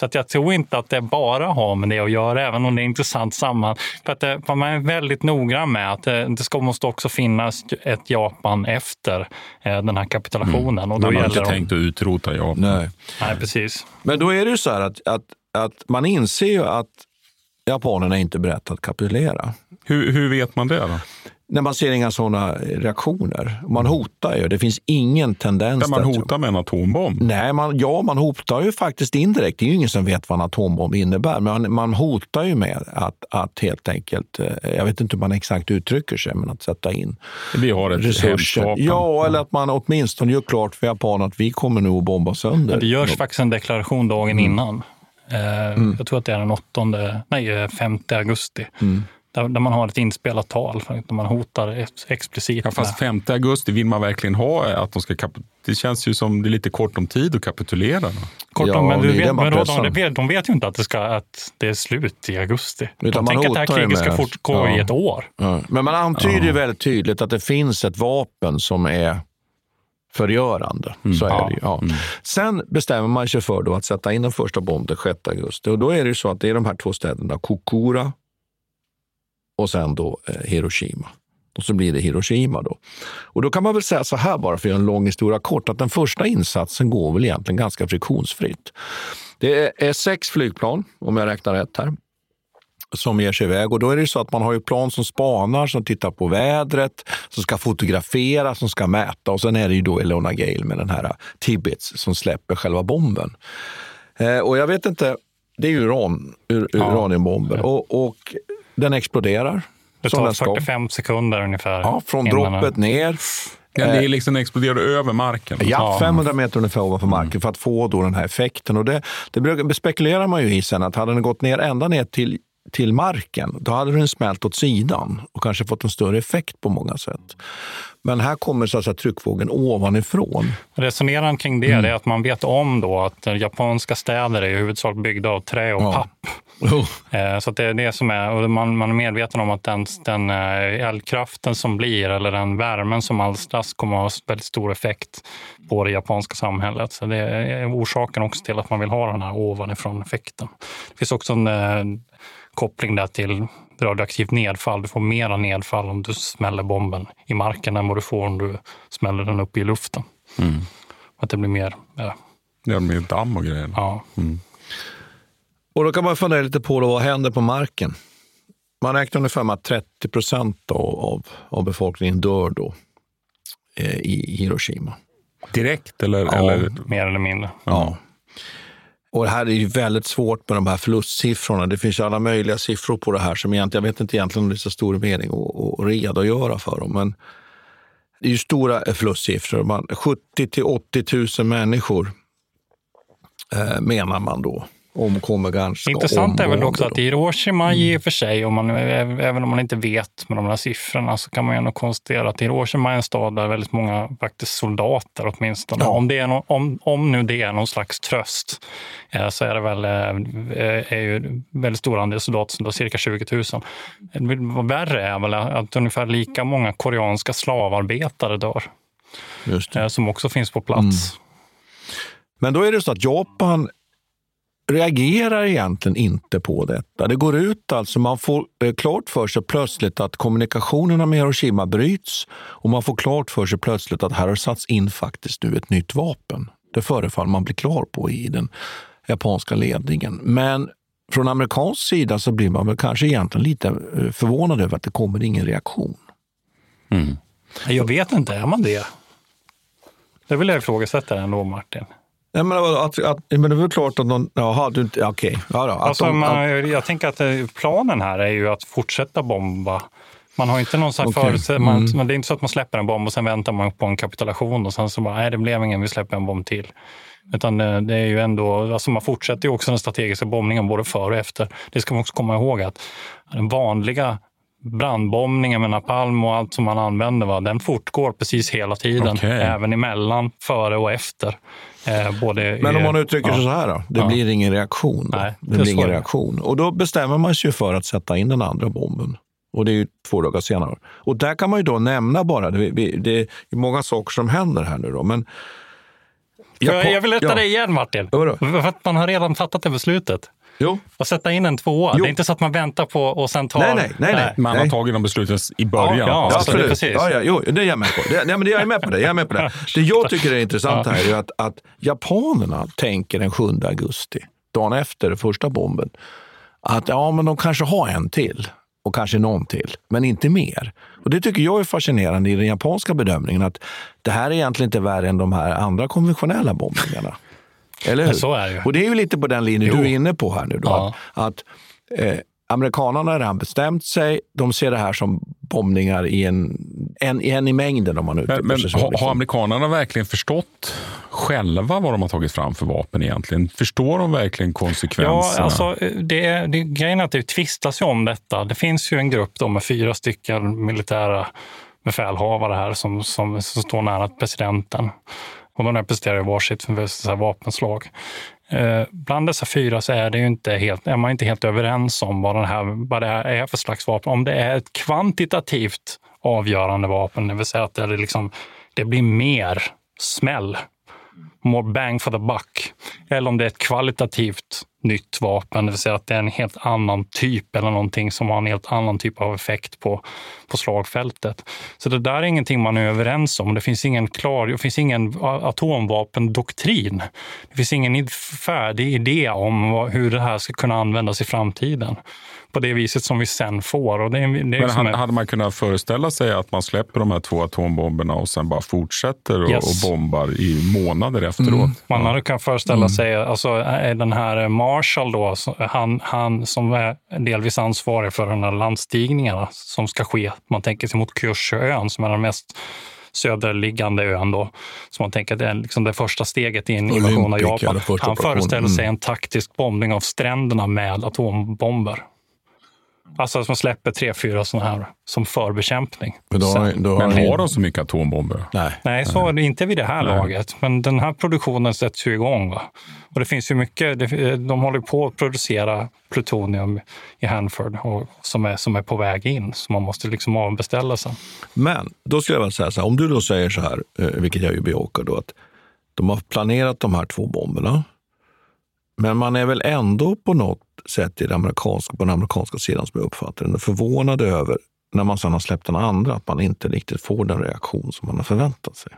Så att jag tror inte att det bara har med det att göra, även om det är intressant samman. För att det, för man är väldigt noggrann med att det, det ska, måste också finnas ett Japan efter eh, den här kapitulationen. Och då Man har gäller inte det- tänkt att utrota Japan. Nej. Nej, precis. Men då är det ju så här att, att, att man inser ju att japanerna är inte beredda att kapitulera. Hur, hur vet man det då? När man ser inga sådana reaktioner. Man hotar ju. Det finns ingen tendens. Där man att- hotar med en atombomb? Nej, man, ja, man hotar ju faktiskt indirekt. Det är ju ingen som vet vad en atombomb innebär. Men man, man hotar ju med att, att helt enkelt, eh, jag vet inte hur man exakt uttrycker sig, men att sätta in Vi har ett resurser. Ja, eller att man åtminstone gör klart för japanerna att vi kommer nog att bomba sönder. Men det görs faktiskt en deklaration dagen Mm. innan. Eh, Jag tror att det är den 8, nej, eh, 5 augusti. Mm. Där, där man har ett inspelat tal, för att man hotar ex- explicit. Ja, fast 5 augusti, vill man verkligen ha att de ska kap- Det känns ju som det är lite kort om tid att kapitulera. Då. Kort Ja, om, men det du vet, men då, de, vet, de vet ju inte att det, ska, att det är slut i augusti. Utan de man tänker att det här kriget ska fortgå ja. i ett år. Ja. Men man antyder ju väldigt tydligt att det finns ett vapen som är förgörande. Så är Ja. det ju. Ja. Sen bestämmer man sig för då att sätta in den första bomben den 6 augusti. Och då är det ju så att det är de här två städerna, Kokura och sen då eh, Hiroshima. Och så blir det Hiroshima då. Och då kan man väl säga så här bara för att göra en lång historia kort, att den första insatsen går väl egentligen ganska friktionsfritt. Det är- sex flygplan, om jag räknar rätt här, som ger sig iväg. Och då är det så att man har ju plan som spanar, som tittar på vädret, som ska fotografera, som ska mäta. Och sen är det ju då Elona Gale med den här Tibbets som släpper själva bomben. Eh, och jag vet inte, det är ju uran, ur, uraniumbomben. Och, och den exploderar. Det tar den ska. 45 sekunder ungefär. Ja, från droppet den- ner. Ja, det är liksom den exploderar över marken. Ja, 500 meter ungefär ovanför marken för att få då den här effekten. Och det, det spekulerar man ju i sen att hade den gått ner ända ner till, till marken, då hade den smält åt sidan och kanske fått en större effekt på många sätt. Men här kommer så att säga, tryckvågen ovanifrån. Resoneran kring det, det är att man vet om då att japanska städer är i huvudsak byggda av trä och Ja. papp. Eh, Så det är det som är, och man, man är medveten om att den, den eh, eldkraften som blir eller den värmen som alstras kommer att ha väldigt stor effekt på det japanska samhället. Så det är orsaken också till att man vill ha den här ovanifrån-effekten. Det finns också en eh, koppling där till radioaktivt nedfall. Du får mera nedfall om du smäller bomben i marken än vad du får om du smäller den upp i luften. Att det blir mer... eh, Ja, med damm och grejer. Ja. Och då kan man fundera lite på då, vad händer på marken. Man räknar ungefär med att 30 procent av, av befolkningen dör då eh, i Hiroshima. Direkt eller? Ja, eller? mer eller mindre. Ja. Och det här är ju väldigt svårt med de här förlustsiffrorna. Det finns ju alla möjliga siffror på det här som egentligen, jag vet inte egentligen om det är så stor mening att, att redogöra för dem. Men det är ju stora förlustsiffror. Man, 70 till 80 000 människor eh, menar man då omkommer ganska Intressant är väl också att i Hiroshima i och för sig, om man, även om man inte vet med de här siffrorna, så kan man ju ändå konstatera att Hiroshima är en stad där väldigt många faktiskt soldater åtminstone. Ja. Om, det är no, om, om nu det är någon slags tröst eh, så är det väl eh, är ju väldigt stor andel soldater, då, cirka 20 000. Vad värre är väl att ungefär lika många koreanska slavarbetare dör. Eh, som också finns på plats. Men då är det så att Japan reagerar egentligen inte på detta. Det går ut alltså, man får eh, klart för sig plötsligt att kommunikationerna med Hiroshima bryts och man får klart för sig plötsligt att här har satts in faktiskt nu ett nytt vapen. Det förefaller man bli klar på i den japanska ledningen. Men från amerikansk sida så blir man väl kanske egentligen lite eh, förvånad över att det kommer ingen reaktion. Jag vet inte, är man det? Det vill jag ifrågasätta ändå, Martin. Nej, men, att, att, men det är väl klart att någon... Jaha, du. Okej. Ja, då, Alltså, de- man, att- jag tänker att eh, planen här är ju att fortsätta bomba. Man har inte någon sån förutse- man, Mm. men Det är inte så att man släpper en bomb och sen väntar man på en kapitulation och sen så bara, nej det blev ingen, vi släpper en bomb till. Utan eh, det är ju ändå, alltså man fortsätter ju också den strategiska bombningen både före och efter. Det ska man också komma ihåg att den vanliga brandbombningen med napalm och allt som man använder, va, den fortgår precis hela tiden. Okej. Även emellan, före och efter. Eh, både Men om i- man uttrycker ja. sig så här då? Det Ja. blir ingen reaktion. Då. Nej, det det blir ingen reaktion. Och då bestämmer man sig ju för att sätta in den andra bomben. Och det är ju två dagar senare. Och där kan man ju då nämna bara, det, det, är många saker som händer här nu då. Men jag, jag vill rätta ja. dig igen Martin. För att man har redan fattat det beslutet. Jo. Att sätta in en tvåa. Jo. Det är inte så att man väntar på och sen tar... Nej, nej, nej, nej. Man har tagit de besluten i början. Ja, Ja, alltså, det är absolut. precis. Ja, ja, jo, det är jag med på. Det, nej, men det, jag är med på det. Jag är med på det. det jag tycker är intressant här är att, att japanerna tänker den 7 augusti, dagen efter första bomben, att ja, men de kanske har en till och kanske någon till, men inte mer. Och Det tycker jag är fascinerande i den japanska bedömningen, att det här är egentligen inte värre än de här andra konventionella bombningarna. Eller hur? Så är det. Och det är ju lite på den linjen Jo. du är inne på här nu. Då, Ja. att eh, Amerikanerna har redan bestämt sig. De ser det här som bombningar i en, en, en i mängden om man uttrycker Men, men sig så. har, liksom. har amerikanerna verkligen förstått själva vad de har tagit fram för vapen egentligen? Förstår de verkligen Ja, konsekvenserna? alltså, det, är- det, grejen är att det tvistas ju om detta. Det finns ju en grupp då med fyra stycken militära befälhavare här som, som, som står nära presidenten. Och de representerar varsitt så här vapenslag. Eh, bland dessa fyra så är, det ju inte helt, är man inte helt överens om vad, den här, vad det här är för slags vapen. Om det är ett kvantitativt avgörande vapen, det vill säga att det, liksom, det blir mer smäll more bang for the buck. Eller om det är ett kvalitativt nytt vapen, det vill säga att det är en helt annan typ eller någonting som har en helt annan typ av effekt på, på slagfältet. Så det där är ingenting man är överens om. Det finns ingen klar, det finns ingen atomvapendoktrin. Det finns ingen färdig idé om hur det här ska kunna användas i framtiden på det viset som vi sen får. Och det, är- det är Men hade, ett- hade man kunnat föreställa sig att man släpper de här två atombomberna och sen bara fortsätter och, Yes. och bombar i månader efteråt? Mm. Man hade kan föreställa sig, alltså eh, den här Marshall då, han, han som är delvis ansvarig för de här landstigningarna som ska ske. Man tänker sig mot Kyushuön som är den mest söderliggande ön då. Så man tänker det är liksom det första steget i en invasion av Japan. Han föreställer sig en taktisk bombning av stränderna med atombomber. Alltså att man släpper tre, fyra sådana här som förbekämpning. Men då har- då har Men ni- har de så mycket atombomber? Nej. Nej, så är det inte vid det här Nej. laget. Men den här produktionen sätts ju igång. Va? Och det finns ju mycket, det, de håller på att producera plutonium i Hanford och, som, är, som är på väg in. Så man måste liksom avbeställa sen. Men då skulle jag väl säga så här, om du då säger så här, eh, vilket jag ju bejakar då, att de har planerat de här två bomberna. Men man är väl ändå på något sätt i det amerikanska, på den amerikanska sidan som jag uppfattar det, förvånad över när man sedan har släppt den andra, att man inte riktigt får den reaktion som man har förväntat sig.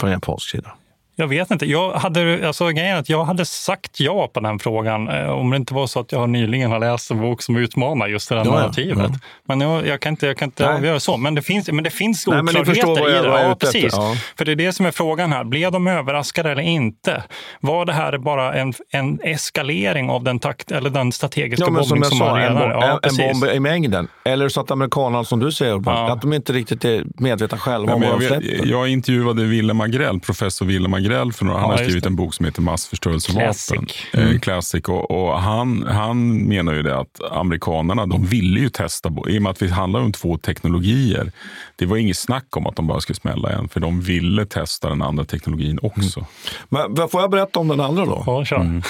Från japansk sida. Jag vet inte. Jag hade, alltså, grejen att jag hade sagt ja på den frågan eh, om det inte var så att jag nyligen har läst en bok som utmanar just det där Ja, narrativet. Ja. Men jag, jag kan inte, jag kan inte Nej. avgöra så. Men det finns, men det finns Nej, men ni förstår oklarheter vad jag- i det. jag Ja, precis. Ja. För det är det som är frågan här. Blev de överraskade eller inte? Var det här bara en, en eskalering av den, takt, eller den strategiska Ja, men som bombning jag som, sa, man en, redan... bomb, ja, en, en precis. bomb i mängden. Eller så att amerikanerna, som du säger, att de inte riktigt är medvetna själva om vad jag, de släpper. jag intervjuade Willem Agrell, professor Willem Agrell, för några, han Ja, har skrivit det. en bok som heter Massförstörelsevapen. Classic. Eh, Classic. Och, och han, han menar ju det att amerikanerna, de ville ju testa, i och med att vi handlar om två teknologier. Det var inget snack om att de bara skulle smälla en, för de ville testa den andra teknologin också. Men vad får jag berätta om den andra då? Ja, kör. Mm.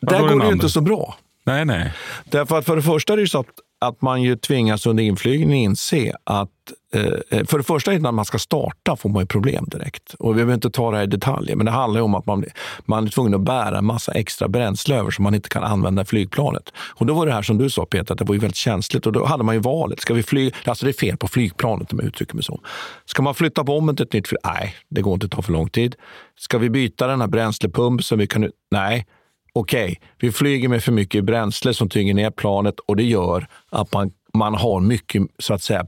Där går det ju andra? inte så bra. Nej, nej. Därför att för det första är det ju så att, att man ju tvingas under inflygning inse att Eh, eh, för det första innan man ska starta får man ju problem direkt. Och vi behöver inte ta det här i detalj, men det handlar ju om att man, man är tvungen att bära en massa extra bränsle över som man inte kan använda i flygplanet. Och då var det här som du sa Peter, att det var ju väldigt känsligt och då hade man ju valet. Ska vi fly Alltså det är fel på flygplanet om jag uttrycker mig så. Ska man flytta bomben till ett nytt flyg? Nej, det går inte att ta för lång tid. Ska vi byta den här bränslepump som vi kan... Nej, okej, vi flyger med för mycket bränsle som tynger ner planet och det gör att man, man har mycket, så att säga,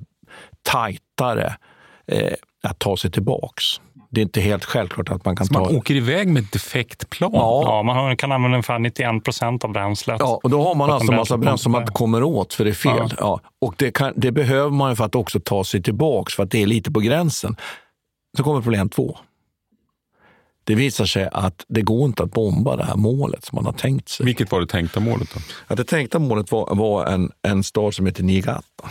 tajtare eh, att ta sig tillbaks. Det är inte helt självklart att man kan Så ta... man åker iväg med ett defekt plan? Ja. Ja, man kan använda ungefär 91 procent av bränslet. Ja, och då har man att alltså en massa bränsle som man inte kommer åt för det är fel. Ja. Ja. Och det, kan, det behöver man ju för att också ta sig tillbaks för att det är lite på gränsen. Så kommer problem två. Det visar sig att det går inte att bomba det här målet som man har tänkt sig. Vilket var det tänkta målet? Då? Ja, det tänkta målet var, var en, en stad som heter Niigata.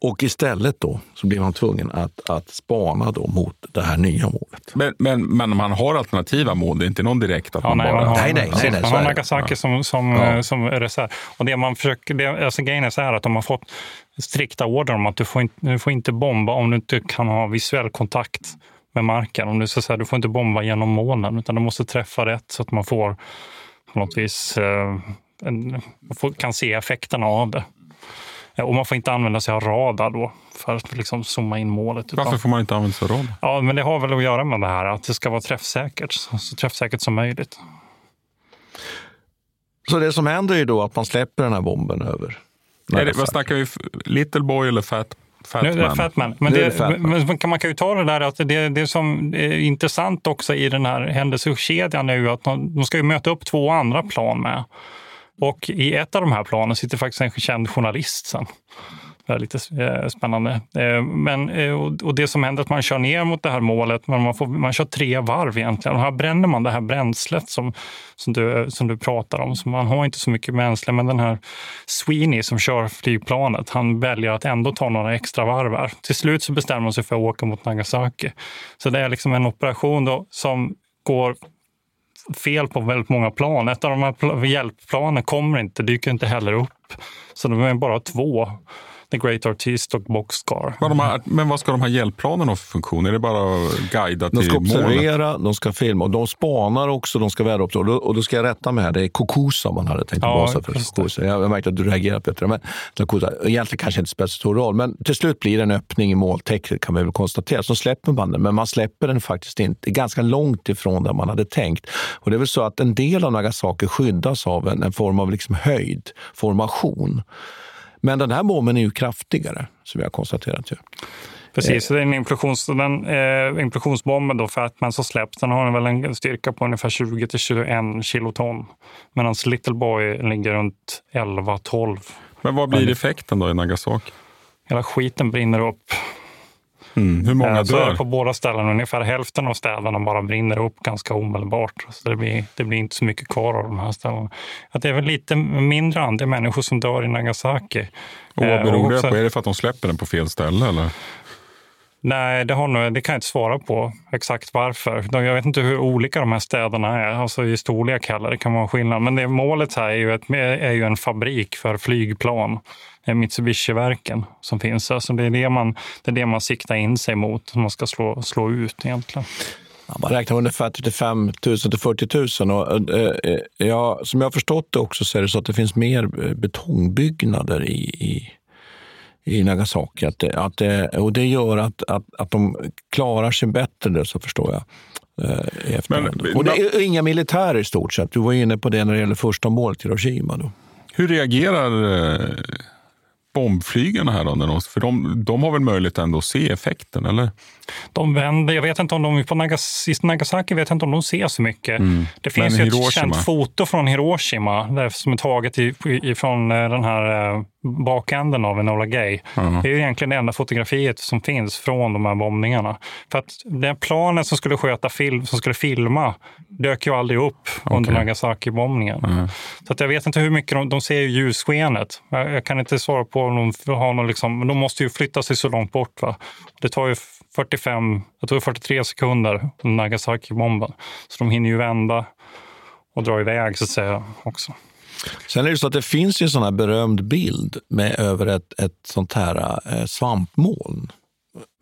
Och istället då så blev man tvungen att, att spana då mot det här nya målet. Men, men, men man har alternativa mål, det är inte någon direkt att Ja, man nej, bara... man har, Nej, nej, nej, nej, man så har. Nagasaki som, som, Ja. eh, som reserv. Och det man försöker, det, alltså grejen är så här att de har fått strikta order om att du får, inte, du får inte bomba om du inte kan ha visuell kontakt med marken. Om du, så säga, du får inte bomba genom molnen, utan du måste träffa rätt så att man får på något vis eh, en, får, kan se effekterna av det. Och man får inte använda sig av radar då för att liksom zooma in målet. utan- Varför får man inte använda sig av radar? Ja, men det har väl att göra med det här att det ska vara träffsäkert, så träffsäkert som möjligt. Så det som händer är då att man släpper den här bomben över. Är det, vad snackar vi? Little Boy eller Fat, fat Nu? Fatman. Men, det, det Fat Man. men man kan, ju ta det där att det, det som är intressant också i den här händelsekedjan är ju att de, de ska ju möta upp två andra plan med. Och i ett av de här planen sitter faktiskt en känd journalist sen. Det är lite eh, spännande. Eh, men, eh, och, och det som händer är att man kör ner mot det här målet, men man, får, man kör tre varv egentligen. Och här bränner man det här bränslet som, som, du, som du pratar om. Så man har inte så mycket bränsle, men den här Sweeney som kör flygplanet, han väljer att ändå ta några extra varv här. Till slut så bestämmer man sig för att åka mot Nagasaki. Så det är liksom en operation då som går fel på väldigt många plan. Ett av de här pl- hjälpplanen kommer inte, dyker inte heller upp. Så de är bara två. The Great Artist och Boxcar. Vad de här, men vad ska de här hjälpplanen ha för funktion? Är det bara att guida De till ska målet? observera, de ska filma och de spanar också, de ska vädra upp. Och då, och då ska jag rätta mig här, det är Kokusa man hade tänkt att Ja, basa för. Kokusa. Jag märkte att du reagerar Peter. Men, Kokusa, egentligen kanske inte spelar så stor roll, men till slut blir det en öppning i måltäcket kan vi väl konstatera. Så släpper man den, men man släpper den faktiskt inte. ganska långt ifrån där man hade tänkt. Och det är väl så att en del av Nagasaki skyddas av en, en form av liksom höjd formation. Men den här bomben är ju kraftigare, som vi har konstaterat. Ju. Precis, så det är en implosions, den, eh, implosionsbomben då, Fatman som släpps, den har väl en styrka på ungefär 20 till 21 kiloton. Medan Little Boy ligger runt 11-12. Men vad blir effekten då i Nagasaki? Hela skiten brinner upp. Mm. Hur många Eh, så är dör? det på båda ställena. Ungefär hälften av städerna bara brinner upp ganska omedelbart. Så det blir, det blir inte så mycket kvar av de här ställena. Att det är väl lite mindre andel människor som dör i Nagasaki. Och vad Eh, beror det också- på? Är det för att de släpper den på fel ställe? Eller? Nej, det, har nog, det kan jag inte svara på exakt varför. Jag vet inte hur olika de här städerna är, alltså i storlek heller. Det kan vara skillnad. Men det, målet här är ju, ett, är ju en fabrik för flygplan. Mitsubishi-verken som finns. Alltså det, är det, man, det är det man siktar in sig mot, som man ska slå, slå ut egentligen. Ja, man räknar ungefär 35 000 till 40 000. Och, eh, eh, ja, som jag har förstått det också så är det så att det finns mer eh, betongbyggnader i, i, i Nagasaki. Att det, att det, och det gör att, att, att de klarar sig bättre, det, så förstår jag. Eh, men, och det är inga militärer i stort sett. Du var inne på det när det gäller första målet, Hiroshima. Då. Hur reagerar eh, bombflygarna här då? När för de, de har väl möjlighet ändå att se effekten, eller? De vänder, jag vet inte om de, på Nagasaki vet jag inte om de ser så mycket. Mm. Det finns ju ett känt foto från Hiroshima som är taget ifrån eh, den här bakänden av Enola Gay. Mm. Det är egentligen det enda fotografiet som finns från de här bombningarna. För att det planet som skulle sköta film, som skulle filma, dök ju aldrig upp okay. under Nagasaki-bombningen. Mm. Så att jag vet inte hur mycket de, de ser ljusskenet. Jag, jag, kan inte svara på om de har någon liksom, men de måste ju flytta sig så långt bort. Va? Det tar ju 45, jag tror 43 sekunder, Nagasaki-bomben. Så de hinner ju vända och dra iväg så att säga också. Sen är det så att det finns ju en sån här berömd bild med över ett, ett sånt här eh, svampmoln.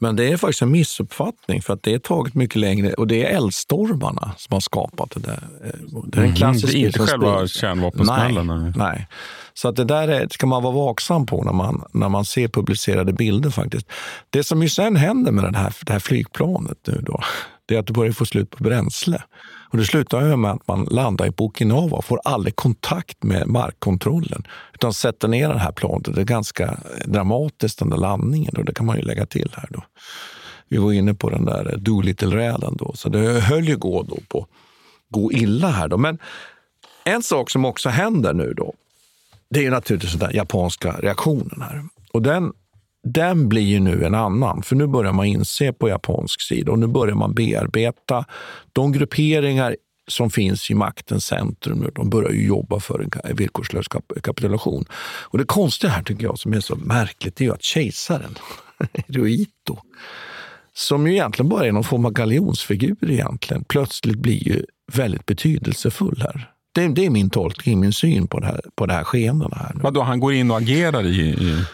Men det är faktiskt en missuppfattning för att det är taget mycket längre och det är eldstormarna som har skapat det där. Eh, det är en klassisk mm, det är inte själva kärnvapensmällen? Nej, nej. Så att det där är, ska man vara vaksam på när man, när man ser publicerade bilder faktiskt. Det som ju sen händer med den här, det här flygplanet nu då, det är att det börjar få slut på bränsle. Och det slutar med att man landar i Okinawa och får aldrig kontakt med markkontrollen. Utan sätter ner det här planet. Det är ganska dramatiskt den där landningen och det kan man ju lägga till här. Då. Vi var inne på den där Doolittle-räden då, så det höll ju gå då på gå illa här. Då. Men en sak som också händer nu då, det är ju naturligtvis den japanska reaktionen här. Och den den blir ju nu en annan, för nu börjar man inse på japansk sida och nu börjar man bearbeta de grupperingar som finns i maktens centrum. De börjar ju jobba för en villkorslös kapitulation. Och det konstiga här tycker jag, som är så märkligt, är ju att kejsaren, Hirohito, som ju egentligen bara är någon form av galjonsfigur egentligen, plötsligt blir ju väldigt betydelsefull här. Det, det är min tolkning, min syn på det här, på det här skeendena. Här Vadå, han går in och agerar i... i...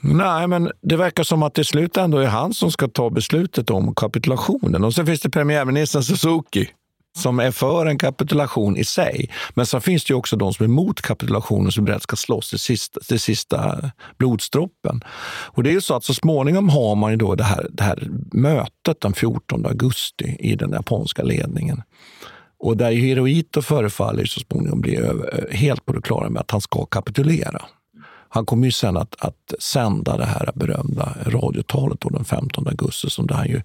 Nej, men det verkar som att det slut ändå är han som ska ta beslutet om kapitulationen. Och sen finns det premiärministern Suzuki som är för en kapitulation i sig. Men så finns det också de som är emot kapitulationen som beredda ska slåss till sista, till sista blodsdroppen. Och det är ju så att så småningom har man ju då det här, det här mötet den 14 augusti i den japanska ledningen. Och där Hirohito förefaller så småningom bli helt på det klara med att han ska kapitulera. Han kommer ju sen att, att sända det här berömda radiotalet den 15 augusti som där han ju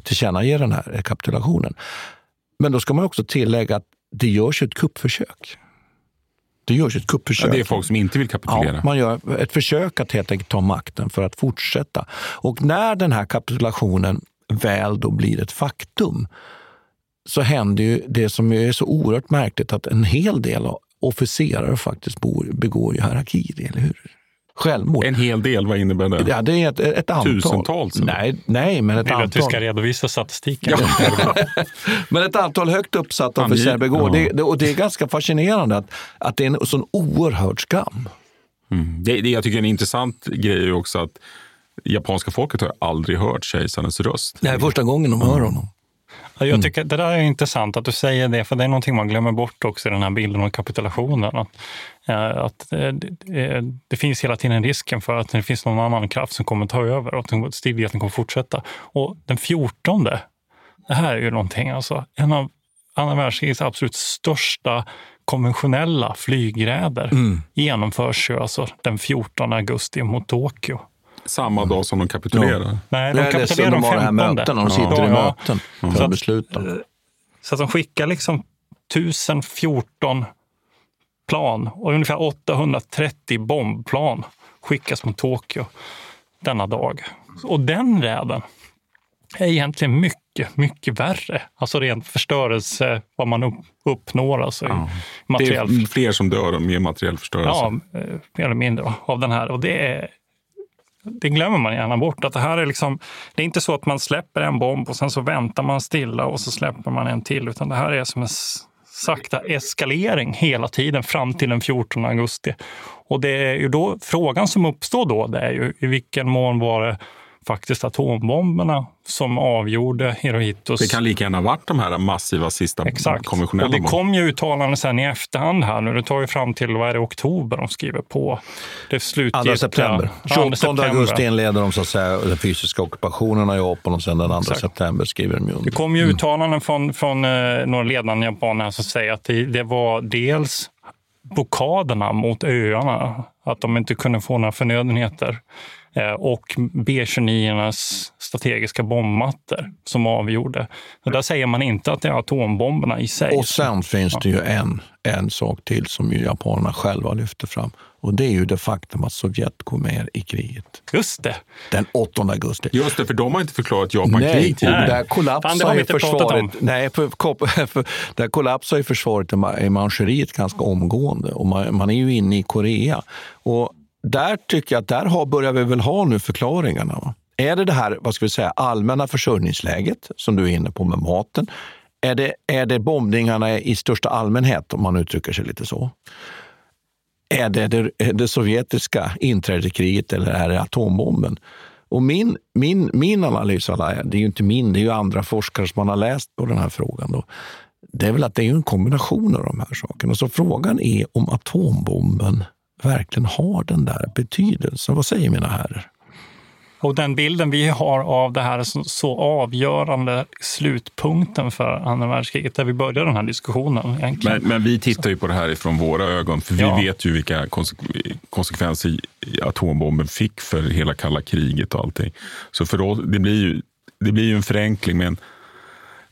tillkännager den här kapitulationen. Men då ska man också tillägga att det görs ett kuppförsök. Det görs ett kuppförsök. Ja, det är folk som inte vill kapitulera? Ja, man gör ett försök att helt enkelt ta makten för att fortsätta. Och när den här kapitulationen väl då blir ett faktum så händer ju det som är så oerhört märkligt att en hel del officerare faktiskt bor, begår ju harakiri, eller hur? Självmord. En hel del, vad innebär det? Ja, det är ett, ett antal. Tusentals? Nej, nej, men ett Vill antal. att vi ska redovisa statistiken? Ja. men ett antal högt uppsatta officerare begår. Ja. Det, och det är ganska fascinerande att, att det är en sån oerhörd skam. Mm. Det, det jag tycker är en intressant grej är också att japanska folket har aldrig hört kejsarens röst. Det är första gången de hör honom. Jag mm. tycker det där är intressant att du säger det, för det är någonting man glömmer bort också i den här bilden om kapitulationen. Att, att eh, det, det, finns hela tiden risken för att det finns någon annan kraft som kommer ta över och att stridigheten kommer fortsätta. Och den 14, det här är ju någonting, alltså, en av andra världskrigets absolut största konventionella flygräder mm. genomförs ju alltså den 14 augusti mot Tokyo samma dag som de kapitulerar? Ja. Nej, de kapitulerar den 15. De möten, de sitter ja. i möten för så att besluta. Eh, så att de skickar liksom 1014 plan och ungefär 830 bombplan skickas mot Tokyo denna dag. Och den räden är egentligen mycket, mycket värre. Alltså rent förstörelse, vad man uppnår. Alltså ja. materiell... Det är fler som dör och mer materiell förstörelse. Ja, eh, mer eller mindre av den här. Och det är det glömmer man gärna bort. Att det, här är liksom, det är inte så att man släpper en bomb och sen så väntar man stilla och så släpper man en till. Utan det här är som en sakta eskalering hela tiden fram till den 14 augusti. Och det är ju då, frågan som uppstår då, det är ju i vilken mån var det faktiskt atombomberna som avgjorde Hirohitos... Det kan lika gärna ha varit de här massiva sista Exakt. konventionella Och det bomberna. kom ju uttalanden sen i efterhand här nu. Det tar ju fram till, vad är det, oktober de skriver på. Det slutgiltiga... 2 september. 2 28 augusti inleder de så att säga, den fysiska ockupationen av Japan och sen den 2 Exakt. september skriver de ju under. Det kom ju uttalanden från, från eh, några ledande japaner som säger att det, det var dels blockaderna mot öarna, att de inte kunde få några förnödenheter och B-29 strategiska bombmattor som avgjorde. Så där säger man inte att det är atombomberna i sig. Och sen finns det ju en, en sak till som ju japanerna själva lyfter fram. Och det är ju det faktum att Sovjet går med i kriget. Just det. Den 8 augusti. Just det, för de har inte förklarat Japan Nej, tidigare. där kollapsar ju försvaret. Nej, för, för, där kollapsar ju försvaret i Manchuriet ganska omgående och man, man är ju inne i Korea. Och där tycker jag att där har, börjar vi väl ha nu förklaringarna. Va? Är det det här vad ska vi säga, allmänna försörjningsläget som du är inne på med maten? Är det, är det bombningarna i största allmänhet, om man uttrycker sig lite så? Är det det, är det sovjetiska inträdeskriget eller är det atombomben? Och min, min, min analys, det är ju inte min, det är ju andra forskare som man har läst på den här frågan. Då. Det är väl att det är en kombination av de här sakerna. Så frågan är om atombomben verkligen har den där betydelsen. Vad säger mina herrar? Och den bilden vi har av det här så, så avgörande slutpunkten för andra världskriget, där vi började den här diskussionen egentligen. Men, men vi tittar ju på det här ifrån våra ögon, för vi Ja. vet ju vilka konse- konsekvenser i- atombomben fick för hela kalla kriget och allting. Så för oss, det blir ju, det blir ju en förenkling, men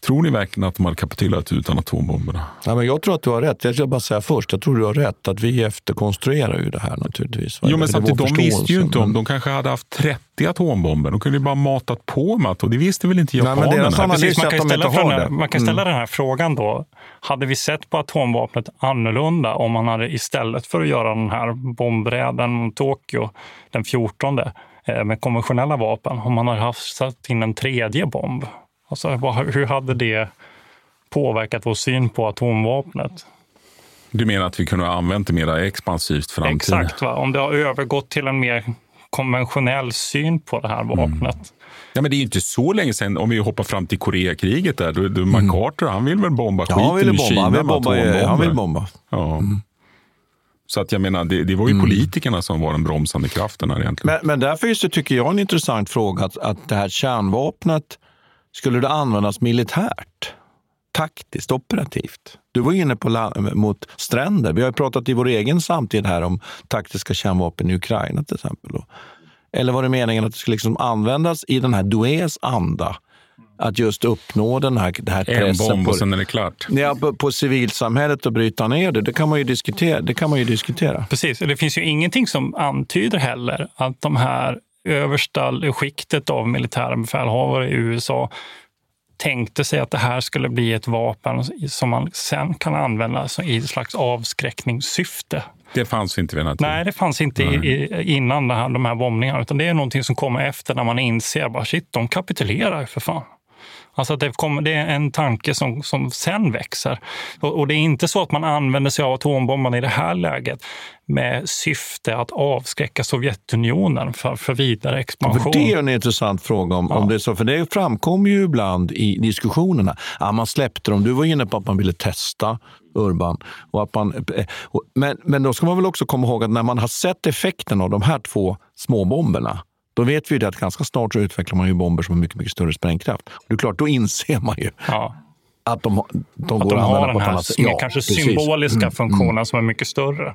tror ni verkligen att de hade kapitulerat utan atombomberna? Ja, men jag tror att du har rätt. Jag ska bara säga först, jag tror du har rätt att vi efterkonstruerar ju det här naturligtvis. Jo, men samtidigt, de visste ju inte om, men- de kanske hade haft 30 atombomber. De kunde ju bara matat på med att, och det visste väl inte Nej, men japanerna? deras analys Precis, man kan, ställa man kan ställa Mm. den här frågan då. Hade vi sett på atomvapnet annorlunda om man hade istället för att göra den här bombräden mot Tokyo den 14 eh, med konventionella vapen, om man hade haft satt in en tredje bomb? Alltså, hur hade det påverkat vår syn på atomvapnet? Du menar att vi kunde ha använt det mer expansivt framtiden? Exakt, va? om det har övergått till en mer konventionell syn på det här Mm. vapnet. Ja, men det är ju inte så länge sedan, om vi hoppar fram till Koreakriget, där, då, då MacArthur han vill väl bomba Mm. Ja, han skiten ville ur bomba. Kina Han vill med bomba. atombomber. Han vill bomba. Ja. Så att jag menar, det, det var ju Mm. politikerna som var den bromsande kraften här egentligen. Men, men därför finns det, tycker jag, en intressant fråga att, att det här kärnvapnet, skulle det användas militärt? Taktiskt, operativt? Du var inne på mot stränder. Vi har ju pratat i vår egen samtid här om taktiska kärnvapen i Ukraina till exempel. Eller var det meningen att det skulle liksom användas i den här Douais anda? Att just uppnå den här, det här En pressen bomb på, och sen är det klart. ja, på, på civilsamhället och bryta ner det. Det kan man ju diskutera. Det kan man ju diskutera. Precis, det finns ju ingenting som antyder heller att de här översta skiktet av militära befälhavare i USA tänkte sig att det här skulle bli ett vapen som man sen kan använda i ett slags avskräckningssyfte. Det fanns inte vid den här tiden. Nej, det fanns inte i, innan det här, de här bombningarna, utan det är någonting som kommer efter när man inser shit, de kapitulerar för fan. Alltså det, kommer, det är en tanke som, som sen växer. Och, och det är inte så att man använder sig av atombomberna i det här läget med syfte att avskräcka Sovjetunionen för, för vidare För expansion. det är en intressant fråga. om, om det är så. För det framkommer ju ibland i diskussionerna. Ja, man släppte dem. Du var inne på att man ville testa Urban. Och att man, eh, men, men då ska man väl också komma ihåg att när man har sett effekten av de här två småbomberna då vet vi ju det att ganska snart så utvecklar man ju bomber som har mycket, mycket större sprängkraft. Det är klart, då inser man ju Ja. att de, de Att går de att använda på ett annat sätt. är kanske precis. symboliska Mm, funktionen mm. som är mycket större.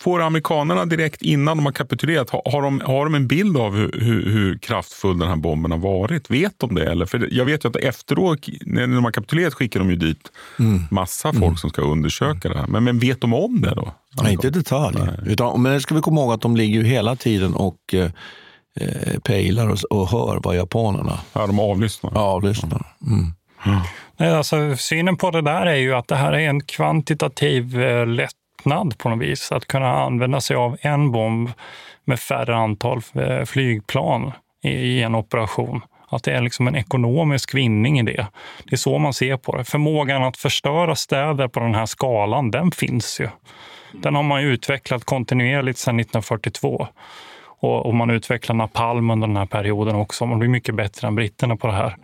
Får amerikanerna direkt innan de har kapitulerat, har, har, de, har de en bild av hur, hur, hur, kraftfull den här bomben har varit? Vet de det? Eller? För jag vet ju att efteråt, när de har kapitulerat, skickar de ju dit mm. massa folk mm. som ska undersöka det här. Men, men vet de om det då? Nej, inte i detalj. Utan, men ska vi komma ihåg att de ligger ju hela tiden och eh, eh pejlar och, och hör vad japanerna... Ja, de avlyssnar. Ja, avlyssnar. Mm. Mm. Nej, alltså, synen på det där är ju att det här är en kvantitativ eh, lätt lättnad på något vis. Att kunna använda sig av en bomb med färre antal eh, flygplan i en operation. Att det är liksom en ekonomisk vinning i det. Det är så man ser på det. Förmågan att förstöra städer på den här skalan, den finns ju. Den har man utvecklat kontinuerligt sedan 1942. Och, och man utvecklar napalm under den här perioden också. Man blir mycket bättre än britterna på det här.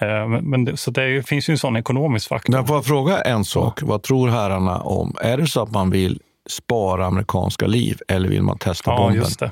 Eh, men det, så det finns ju en sån ekonomisk faktor. Men får jag fråga en sak? Vad tror herrarna om, är det så att man vill spara amerikanska liv eller vill man testa bomben? Ja, just det.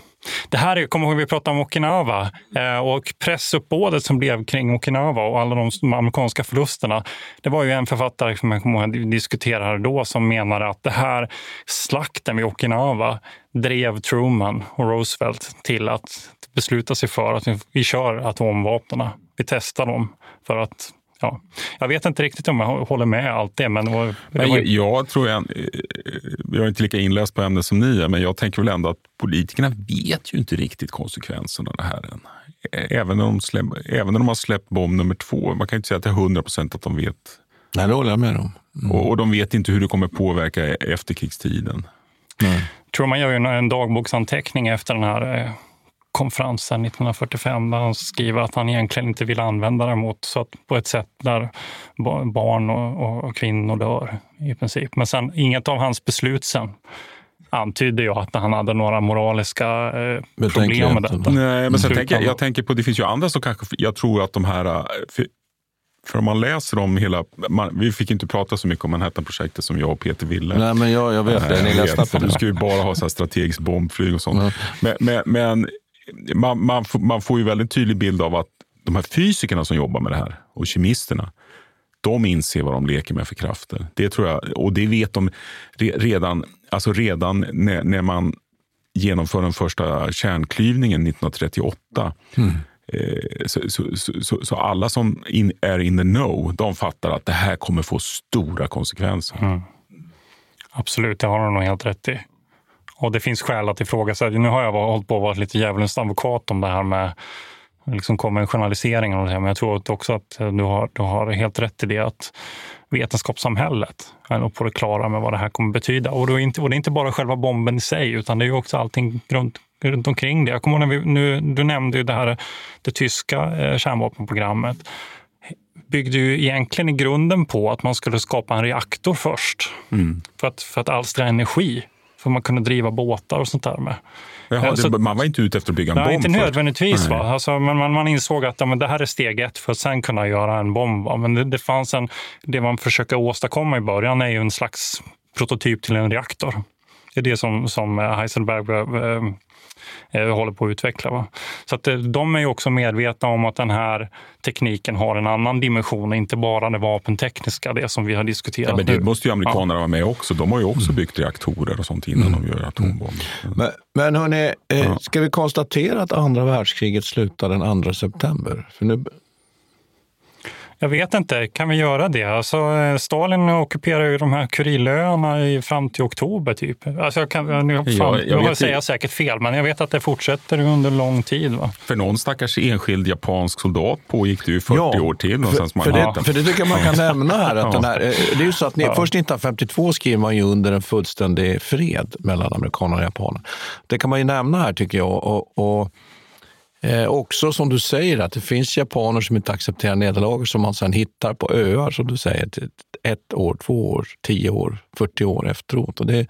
Det här är, kommer ihåg vi pratade om Okinawa eh, och pressuppbådet som blev kring Okinawa och alla de amerikanska förlusterna. Det var ju en författare som jag diskuterade då som menade att det här slakten vid Okinawa drev Truman och Roosevelt till att besluta sig för att vi kör atomvapnen. Vi testar dem för att Ja, jag vet inte riktigt om jag håller med allt det. Men, det var, men jag, jag, tror jag, jag är inte lika inläst på ämnet som ni är, men jag tänker väl ändå att politikerna vet ju inte riktigt konsekvenserna av det här än. Även när, de släpp, även när de har släppt bomb nummer två. Man kan inte säga till 100 procent att de vet. Nej, det håller jag med om. Mm. Och, och, de vet inte hur det kommer påverka efterkrigstiden. Nej. tror man gör ju en dagboksanteckning efter den här eh, konferensen 1945 där han skriver att han egentligen inte vill använda det mot, så att på ett sätt där barn och, och kvinnor dör i princip. Men sen inget av hans beslut sen antydde ju att han hade några moraliska eh, problem med detta. Nej, men sen tänker jag, jag tänker på, det finns ju andra som kanske, jag tror att de här eh, för, för om man läser om hela... Man, vi fick inte prata så mycket om Manhattan-projektet som jag och Peter ville. Nej, men jag, jag vet det. Ni på det. Du ska ju bara ha så här strategiskt bombflyg och sånt. Mm. Men, men, men man, man, man, får ju väldigt tydlig bild av att de här fysikerna som jobbar med det här och kemisterna, de inser vad de leker med för krafter. Det tror jag, och det vet de redan, alltså redan när, när man genomför den första kärnklyvningen 1938. Mm. Eh, så, så, så, så, alla som in, är in the know, de fattar att det här kommer få stora konsekvenser. Mm. Absolut, det har de nog helt rätt i. Och det finns skäl att ifrågasätta. Nu har jag hållit på att vara lite djävulens advokat om det här med liksom konventionaliseringen. Och det här, men jag tror också att du har, du har helt rätt i det att vetenskapssamhället är nog på det klara med vad det här kommer betyda. Och det är inte, och det är inte bara själva bomben i sig, utan det är också allting runt, runt omkring det. Jag kommer ihåg när vi, nu, du nämnde ju det här det tyska eh, kärnvapenprogrammet byggde ju egentligen i grunden på att man skulle skapa en reaktor först mm. för, att, för att alstra energi för man kunde driva båtar och sånt där med. Jaha, det, så, man var inte ute efter att bygga en nej, bomb? Inte nödvändigtvis. Va? Alltså, men man, man insåg att ja, men det här är steg ett för att sen kunna göra en bomb. Va? Men det, det, fanns en, det man försöker åstadkomma i början är ju en slags prototyp till en reaktor. Det är det som, som Heisenberg eh, eh, håller på att utveckla. Va? Så att eh, de är ju också medvetna om att den här tekniken har en annan dimension, inte bara det vapentekniska, det som vi har diskuterat ja, men Det nu. måste ju amerikanerna ja. vara med också. De har ju också mm. byggt reaktorer och sånt innan mm. de gör atombomber. Mm. Men, men hörni, eh, ska vi konstatera att andra världskriget slutar den 2 september? För nu jag vet inte, kan vi göra det? Alltså, eh, Stalin ockuperar ju de här Kurillöarna fram till oktober. Typ. Alltså, jag kan, nu, fan, ja, jag, jag säger säkert fel, men jag vet att det fortsätter under lång tid. Va? För någon stackars enskild japansk soldat pågick det ju 40 ja, år till. För, för, det, för det tycker jag man kan nämna här. Att ja. den här eh, det är ju så att ni, ja. Först 1952 skriver man ju under en fullständig fred mellan amerikanerna och japanerna. Det kan man ju nämna här tycker jag. och, och Eh, också som du säger att det finns japaner som inte accepterar nederlag som man sedan hittar på öar, som du säger, ett år, två år, tio år, 40 år efteråt. Och det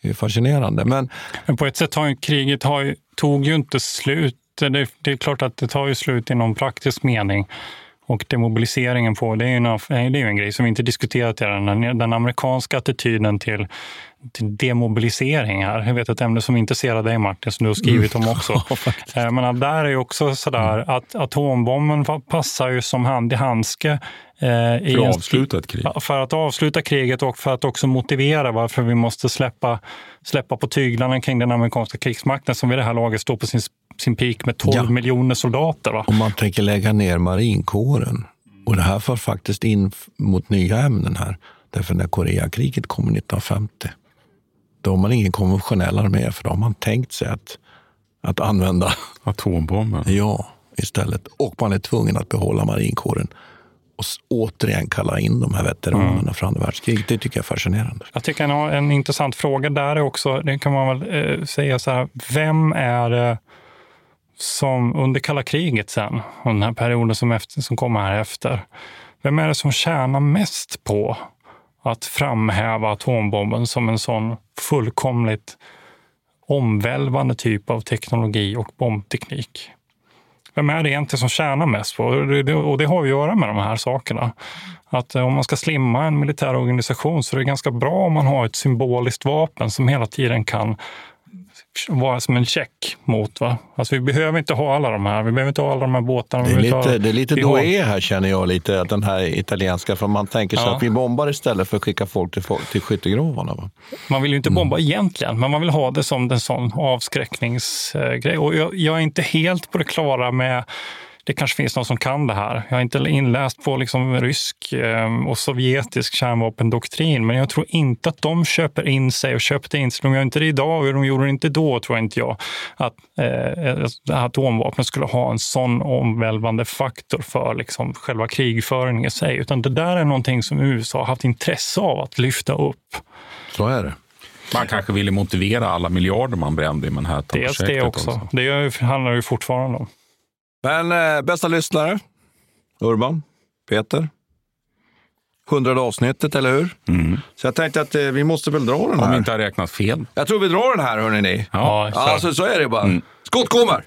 är fascinerande. Men, Men på ett sätt har ju kriget har, tog ju inte slut. Det, det, är klart att det tar ju slut i någon praktisk mening. Och demobiliseringen på, det är ju en, det är en grej som vi inte diskuterat redan. Den, den amerikanska attityden till, till demobilisering här. Jag vet ett ämne som intresserar dig Martin, som du har skrivit om också. Mm. Men där är ju också sådär mm. att atombomben passar ju som hand i handske Eh, för att avsluta ett krig? För att avsluta kriget och för att också motivera varför vi måste släppa, släppa på tyglarna kring den amerikanska krigsmakten som vid det här laget står på sin, sin peak med 12 ja. miljoner soldater. Va? Om man tänker lägga ner marinkåren. Och det här för faktiskt in mot nya ämnen här. Därför när Koreakriget kom 1950, då har man ingen konventionell armé, för då har man tänkt sig att, att använda atombomber. Ja, istället. Och man är tvungen att behålla marinkåren och återigen kalla in de här veteranerna mm. från andra världskriget. Det tycker jag är fascinerande. Jag tycker en, en intressant fråga där är också, det kan man väl eh, säga så här, vem är det som under kalla kriget sen, och den här perioden som, efter, som kommer här efter, vem är det som tjänar mest på att framhäva atombomben som en sån fullkomligt omvälvande typ av teknologi och bombteknik? vem är det egentligen som tjänar mest på? Och det har att göra med de här sakerna. Att eh, om man ska slimma en militär organisation så är det ganska bra om man har ett symboliskt vapen som hela tiden kan vara som en check mot. Va? Alltså vi behöver inte ha alla de här. Vi behöver inte ha alla de här båtarna. Det är lite, ha, det är lite då är här känner jag lite, den här italienska. För man tänker sig ja. att vi bombar istället för att skicka folk till, till skyttegrovarna. Va? Man vill ju inte mm. bomba egentligen, men man vill ha det som en sån avskräckningsgrej. Och jag, jag är inte helt på det klara med det kanske finns någon som kan det här. Jag har inte inläst på liksom rysk ehm, och sovjetisk kärnvapendoktrin, men jag tror inte att de köper in sig och köpte in sig. De gör inte det idag och de gjorde det inte då, tror jag inte jag, att eh, atomvapen skulle ha en sån omvälvande faktor för liksom själva krigföringen i sig. Utan det där är någonting som USA har haft intresse av att lyfta upp. Så är det. Man kanske ville motivera alla miljarder man brände i Manhattan-projektet. Dels det också. också. Det handlar ju fortfarande om. Men eh, bästa lyssnare, Urban, Peter. Hundrade avsnittet, eller hur? Mm. Så jag tänkte att eh, vi måste väl dra den här. Om vi inte har räknat fel. Jag tror vi drar den här, hörni ni. Ja, ja alltså, så är det bara. Mm. Skott kommer!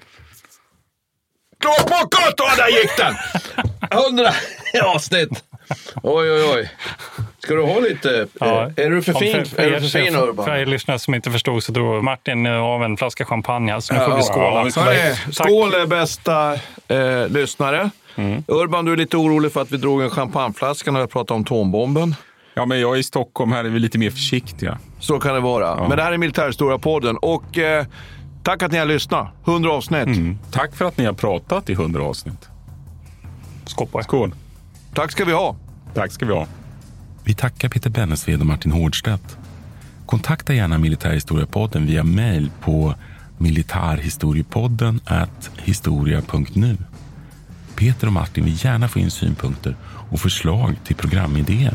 Klart! Och där gick den! Hundra avsnitt. Oj, oj, oj. Ska du ha lite? Ja. Är du för fin, för, är du för fin Urban? För er lyssnare som inte förstod så drog Martin av en flaska champagne. Så nu får ja, vi skåla. Ja, skål är bästa eh, lyssnare. Mm. Urban, du är lite orolig för att vi drog en champagneflaska när vi pratade om atombomben. Ja, men jag är i Stockholm. Här är vi lite mer försiktiga. Så kan det vara. Ja. Men det här är Militärhistoria-podden. Och eh, tack att ni har lyssnat. 100 avsnitt. Mm. Tack för att ni har pratat i 100 avsnitt. Skål på er. Skål. Tack ska vi ha. Tack ska vi ha. Vi tackar Peter Bennesved och Martin Hårdstedt. Kontakta gärna Militärhistoriepodden via mejl på militarhistoriepodden historia.nu. Peter och Martin vill gärna få in synpunkter och förslag till programidéer.